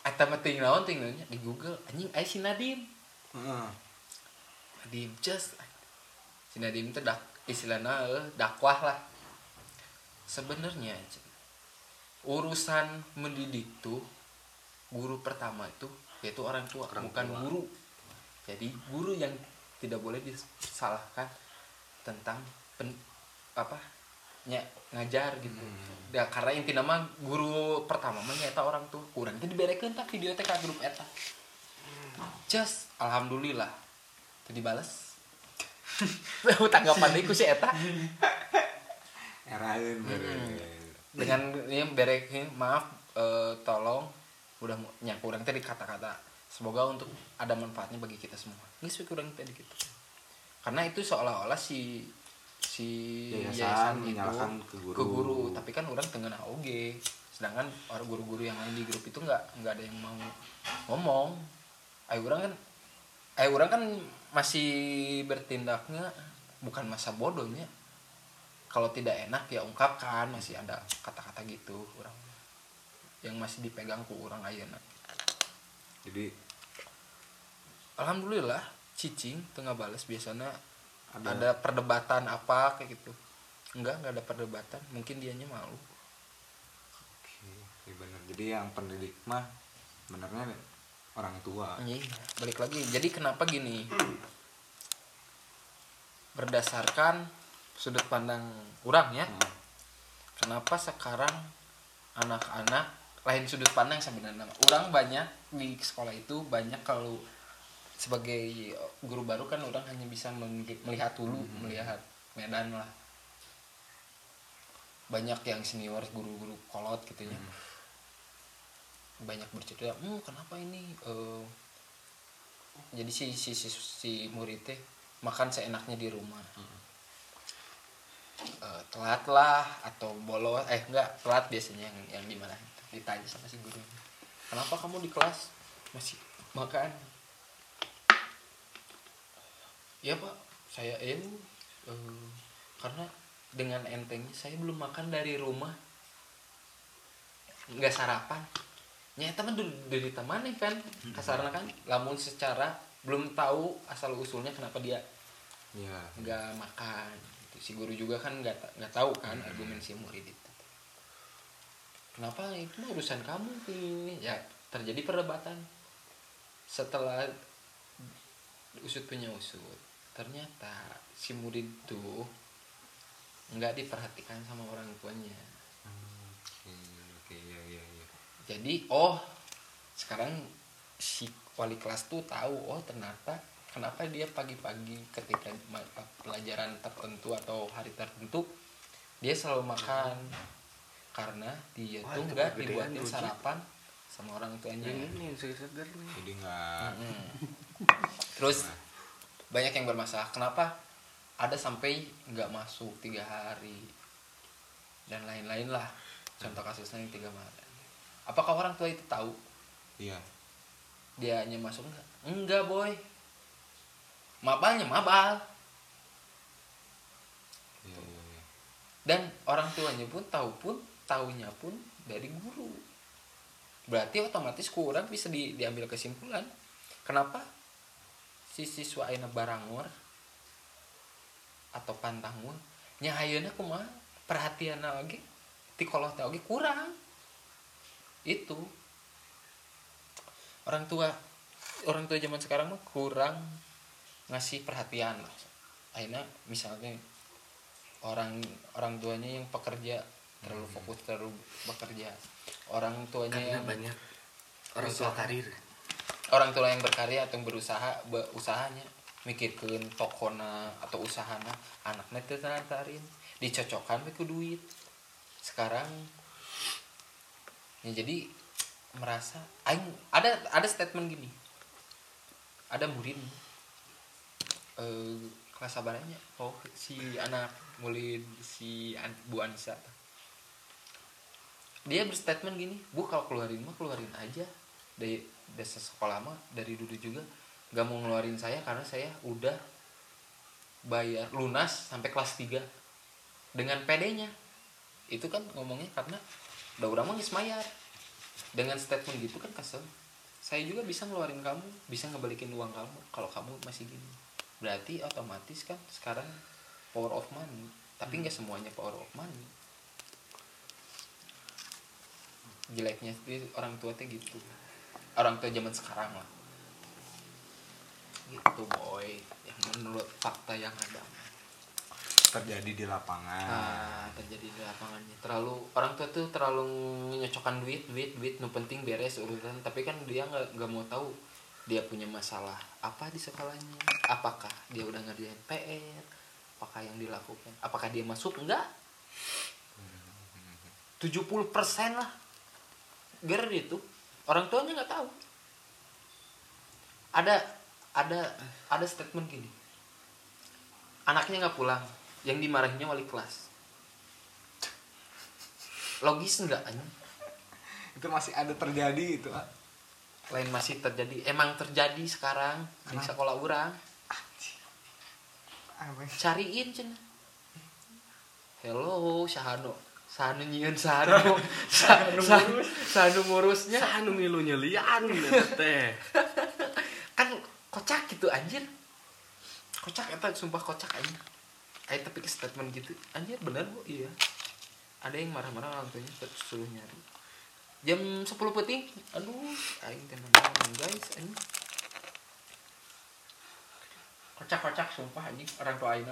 Eta mah ting naon ting naonnya di Google. Anjing aya si Nadim. Heeh. Nadim just si Nadim itu dak istilahnya eh, dakwah lah. Sebenarnya urusan mendidik tuh guru pertama itu yaitu orang tua Orang bukan tua. guru jadi guru yang tidak boleh disalahkan tentang pen, apa nya ngajar gitu. Ya karena inti nama guru pertama mah nyata orang tuh. Kurang itu diberekeun tak video teh ka grup eta. Just alhamdulillah. Tadi balas <laughs> tanggapan deui ku si eta. Eraeun dengan ini berek ini, maaf eh, tolong udah nyak kurang tadi kata-kata semoga untuk ada manfaatnya bagi kita semua. Ini kurang tadi gitu. Karena itu seolah-olah si si Yayasan itu menyalahkan ke guru. tapi kan orang tengah oge sedangkan orang guru-guru yang lain di grup itu nggak nggak ada yang mau ngomong. Ayo orang kan ayo orang kan masih bertindaknya bukan masa bodohnya. Kalau tidak enak ya ungkapkan masih ada kata-kata gitu orang. Yang masih dipegang ku orang ayeuna jadi alhamdulillah cicing tengah balas biasanya Ada- ada, perdebatan apa kayak gitu enggak enggak ada perdebatan mungkin dianya malu oke iya bener jadi yang pendidik mah benernya orang tua Iya, balik lagi. Jadi kenapa gini? Berdasarkan sudut pandang orang ya. Hmm. Kenapa sekarang anak-anak lain sudut pandang sebenarnya. Orang banyak di sekolah itu banyak kalau sebagai guru baru kan orang hanya bisa melihat dulu, melihat medan lah. Banyak yang senior guru-guru kolot gitu ya. Banyak bercerita hmm kenapa ini eh, jadi si si si, si murid teh makan seenaknya di rumah. Eh, telat lah atau bolos eh enggak telat biasanya yang yang gimana ditanya sama si guru kenapa kamu di kelas masih makan? Ya pak saya eh eh, karena dengan entengnya saya belum makan dari rumah. Nggak sarapan. Nyata mah dari, dari teman nih kan kasarnya kan lamun secara belum tahu asal usulnya kenapa dia ya. nggak makan. Si guru juga kan nggak nggak tahu kan argumen si murid itu kenapa? Itu urusan kamu ini ya terjadi perdebatan. Setelah usut punya usut ternyata si murid tuh nggak diperhatikan sama orang tuanya. Oke oke ya ya ya. Jadi oh sekarang si wali kelas tuh tahu oh ternyata kenapa dia pagi-pagi ketika pelajaran tertentu atau hari tertentu dia selalu makan karena dia Wah, tuh nggak dibuatin sarapan sama orang tuanya ini yang seger nih. Jadi nggak. Mm-mm. terus banyak yang bermasalah. Kenapa? Ada sampai nggak masuk tiga hari dan lain-lain lah. Contoh kasusnya yang tiga hari apakah orang tua itu tahu? Iya. Dia hanya masuk enggak enggak boy. Mabalnya mabal iya iya iya. Dan orang tuanya pun tahu pun tahunya pun dari guru. Berarti otomatis kurang bisa di- diambil kesimpulan. Kenapa si siswa aina barangor atau pantangul nya ayeuna kumaha? Perhatian lagi ti kolot teh oge kurang. Itu. Orang tua orang tua zaman sekarang mah kurang ngasih perhatian lah. Misalnya orang orang tuanya yang pekerja terlalu fokus terlalu bekerja. Orang tuanya karena yang banyak orang tua karir. Orang tua yang berkarya atau yang berusaha be- usahanya mikirkan tokona atau usahana anaknya teu tarin dicocokkan ku duit. Sekarang ya jadi merasa aing ada ada statement gini. Ada murid eh kelas sabarannya oh si anak murid si An- Bu Anissa dia berstatement gini bu kalau keluarin mah keluarin aja. Dari desa sekolah mah dari dulu juga. Gak mau ngeluarin saya karena saya udah bayar lunas sampai kelas 3 dengan PD-nya. Itu kan ngomongnya karena udah udah mah geus mayar dengan statement gitu kan kesel. Saya juga bisa ngeluarin kamu bisa ngebalikin uang kamu kalau kamu masih gini. Berarti otomatis kan sekarang power of money. Tapi nggak semuanya power of money jeleknya sih orang tua teh gitu. Orang tua zaman sekarang lah. Gitu boy. Yang menurut fakta yang ada. Terjadi di lapangan. Nah terjadi di lapangannya. Terlalu orang tua tuh terlalu menyocokkan duit duit duit. Nu penting beres urusan. Tapi kan dia nggak nggak mau tahu dia punya masalah apa di sekolahnya. Apakah dia udah ngerjain PR apakah yang dilakukan? Apakah dia masuk? Enggak 70% lah gara itu orang tuanya nggak tahu. Ada ada ada statement gini. Anaknya nggak pulang yang dimarahinnya wali kelas. Logis nggak itu masih ada terjadi itu lain masih terjadi. Emang terjadi sekarang di Kenapa? sekolah orang. Cariin cina. Hello Sahano Sahano nyian Sahano Sahano Sahano ngurusnya Anu milu nyelian gitu teh. kan kocak gitu anjir. Kocak eta sumpah kocak anjir. Kayak tapi statement gitu. Anjir bener bu. Iya. Ada yang marah-marah orang tuanya suruh nyari. Jam 10 peting aduh aing teh nonton guys anjing kocak-kocak sumpah anjing orang tua aing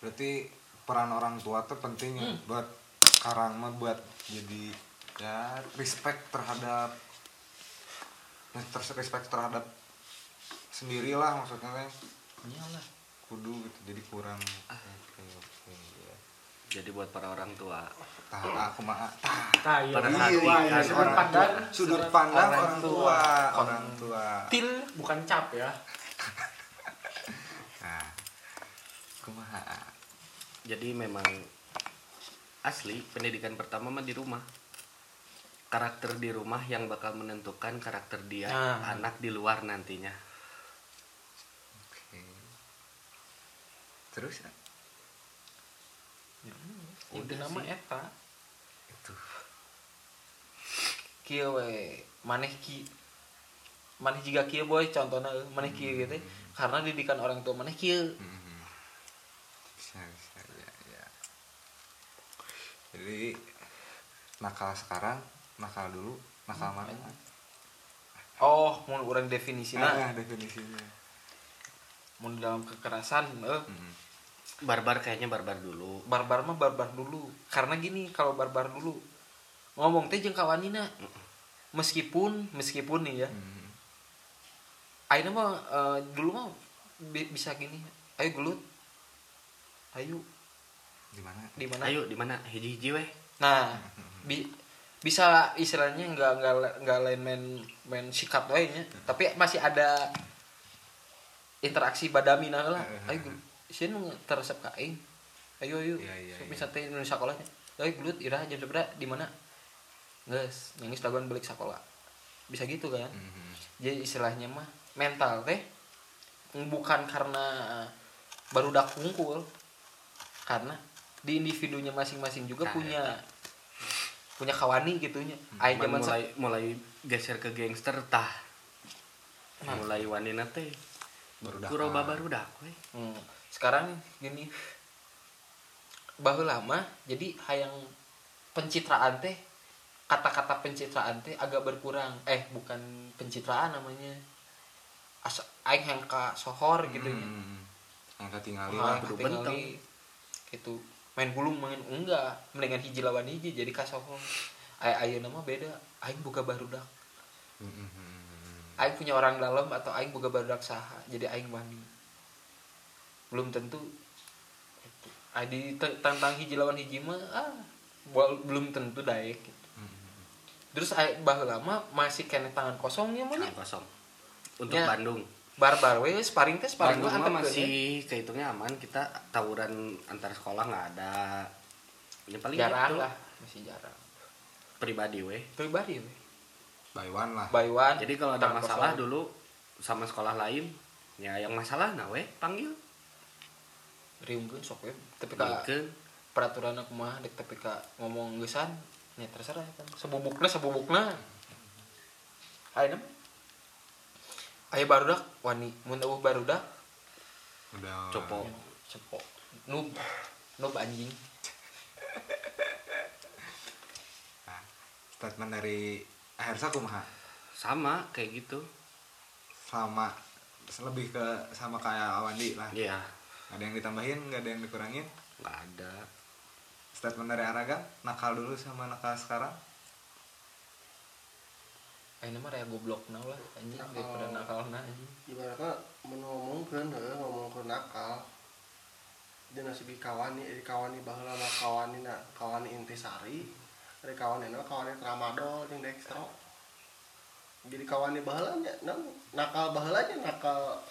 berarti peran orang tua tuh penting ya Hmm. buat sekarang mah buat jadi ya respect terhadap ya, terus respect terhadap sendirilah maksudnya teh iyalah kudu gitu jadi kurang oke oke ya Jadi buat para orang tua, tah aku mah tah Nah, iya. Pada Iya, saat iya, ini, sudut orang pandang tua. sudut pandang orang orang tua. tua orang tua til bukan cap ya. nah kumaha jadi memang asli pendidikan pertama mah di rumah. Karakter di rumah yang bakal menentukan karakter dia Nah. anak di luar nantinya. oke. Terus ya? udah Udah nama eta. Itu. Kieu we. Maneh ki. Maneh juga kieu boy. Contohnya euy, maneh kieu gitu. Karena didikan orang tua maneh kieu bisa bisa. ya ya jadi nakal sekarang nakal dulu nakal mana? Oh mau orang definisinya. Nah definisinya. Mau dalam kekerasan eh. Mhm. Barbar kayaknya barbar dulu. barbar mah barbar dulu. Karena gini kalau barbar dulu ngomong teh jeung kawanina. Meskipun meskipun nih ya. Mhm. Aina mah eh, dulu mah bi- bisa gini. Ayo gelut. Ayo di mana di mana Ayo di mana? Hiji-hiji weh. Nah, bi- bisa istilahnya nggak nggak nggak lain main main sikat wae nya, tapi masih ada interaksi badami nah lah. Ayo gelu- sieun nu teresep ka aing. Ayo ayo. Sok iya. Bisa teh nu sakolahnya. Ayo gelut irah jam seberapa di mana? Geus, nangis dagon balik sekolah. Bisa gitu kan. Mhm. Jadi istilahnya mah mental teh bukan karena baru dak kungkul karena di individunya masing-masing juga Nah, punya eta. punya kawani gitunya aing Cuman zaman mulai mulai geser ke gangster tah. Nah. Mulai wanita teh. Barudak. Kuroba barudak weh. Hmm, sekarang gini bahu lama jadi hayang pencitraan teh kata-kata pencitraan teh agak berkurang eh bukan pencitraan namanya As aing yang ka sohor gitu ya yang ketinggalan Ah, lah kudu ketinggalan benteng. gitu main gulung main enggak mendingan hiji lawan hiji jadi ka sohor ay ayeuna mah beda aing buka barudak Mhm. aing punya orang dalam atau aing boga barudak saha jadi aing wani belum tentu itu di te- tentang hiji lawan hiji mah ah belum tentu daek gitu. Terus aing baheula mah masih kena tangan kosong ya mah nya. Tangan kosong. Untuk Ya. Bandung. Barbar we sparring teh sparring mah mah masih kehitungnya aman. Kita tawuran antar sekolah nggak ada. Yang paling jarang itu lah masih jarang pribadi weh. pribadi we by one lah by one Jadi kalau ada masalah kosong. dulu sama sekolah lain, ya yang masalah nah weh panggil. riungkeun sok we tapi ka peraturan kumaha dek tapi ka ngomong geusan nya terserah kan sebubukna sebubukna ayeuna mah aya barudak wani. Mun eueuh barudak udah. Copo. cepok noob. Noob anjing. <laughs> Statement dari akhir sakumaha sama kayak gitu. Sama lebih ke sama kayak Awandi lah. Iya. Ada yang ditambahin nggak ada yang dikurangin? Nggak ada. Statement dari Araga nakal dulu sama nakal sekarang ini mah raya goblok nah lah anjing Nakal. daripada nakal nah anjing. Ibaratnya ngomongkan heuh ngomongkeun nakal. Dia nasi kawani di kawani baheula mah kawani na kawani intisari dari kawani na kawani tramadol jeung dextro. Jadi kawani baheula nya nah, nakal baheula nya nakal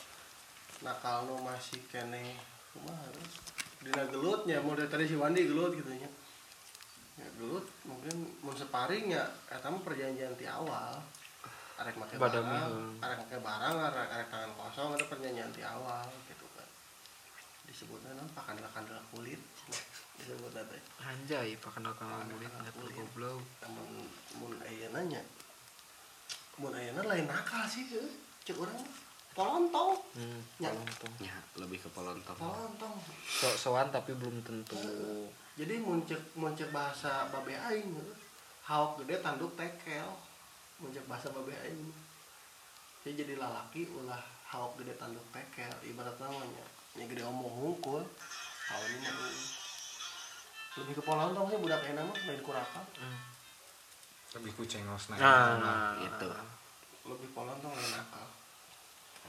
nakal nu masih kene kumaha terus? Dina gelutnya mau dari tadi si Wandi gelut gitu nya. Ya gelut mungkin mun separing ya perjanjian ti awal arek make barang arek make barang arek arek tangan kosong itu perjanjian ti awal gitu kan. Disebutnya non pakan kandel kulit disebutnya teh anjay pakai nakal murid nggak tuh goblok. Namun mun ayeuna nya? Mun ayeuna lain nakal sih heuh. cek urang polontong. Hmm, Ya. polontong. ya lebih ke polontong. Polontong. So soan tapi belum tentu. Jadi muncul muncul bahasa babe aing hauk gede tanduk tekel muncul bahasa babe aing. Jadi jadi lalaki ulah hauk gede tanduk tekel ibarat namanya. Ini gede omong hungkul kalau ini mah ini. lebih ke polontong sih budak enak mah main kurakal lebih kucing los nah gitu. Lebih polontong lain nakal.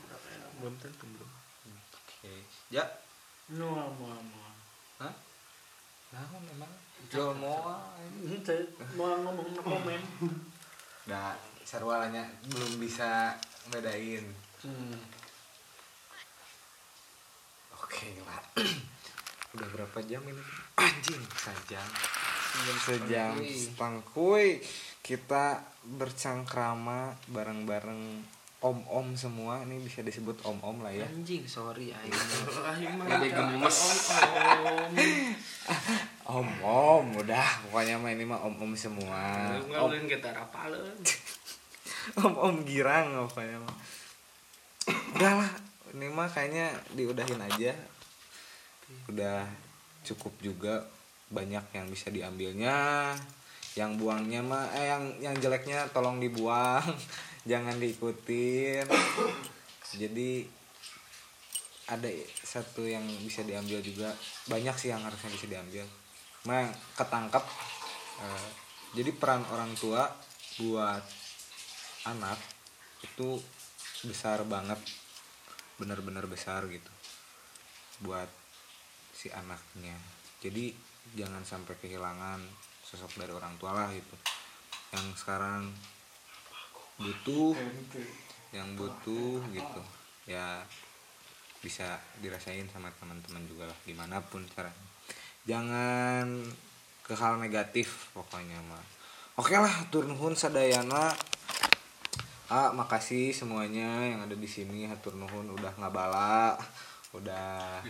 Budak enak belum tentu belum oke. Ya no mau mau Hah? Nah, memang. Jual saya mau ngomong no komen <laughs> Nah, sarwalanya belum bisa bedain. hmm. Oke lah. <clears throat> Udah berapa jam ini? <clears throat> Anjing, sejam. Sejam setangkuy. Kita bercangkrama bareng-bareng om-om semua. Ini bisa disebut om-om lah ya. anjing sorry aing <laughs> Gede gemes <laughs> Om-om, udah. Pokoknya mah ini mah om-om semua. Om- ngawin kita rapaleun <laughs> om-om girang pokoknya mah. Udah lah, ini mah kayaknya diudahin aja. Udah cukup juga banyak yang bisa diambilnya. Yang buangnya mah eh yang yang jeleknya tolong dibuang. <laughs> Jangan diikutin. Jadi ada satu yang bisa diambil juga. Banyak sih yang harusnya bisa diambil. Mah yang ketangkap eh, jadi peran orang tua buat anak itu besar banget benar-benar besar gitu buat si anaknya. Jadi jangan sampai kehilangan sosok dari orang tua lah gitu. Yang sekarang butuh yang butuh gitu ya bisa dirasain sama teman-teman juga lah di mana pun caranya jangan ke hal negatif pokoknya mah oke lah turnuhun sadayana Ah, makasih semuanya yang ada di sini. Hatur nuhun udah ngabala, udah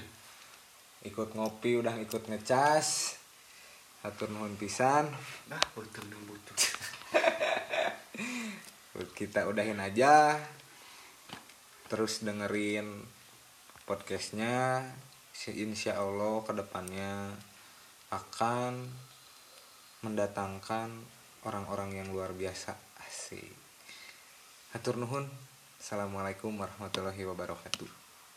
ikut ngopi, udah ikut ngecas. Hatur nuhun pisan. nah butuh butuh Kita udahin aja. Terus dengerin podcastnya. Insya Allah ke depannya akan mendatangkan orang-orang yang luar biasa. Asik. Hatur nuhun. Assalamualaikum warahmatullahi wabarakatuh.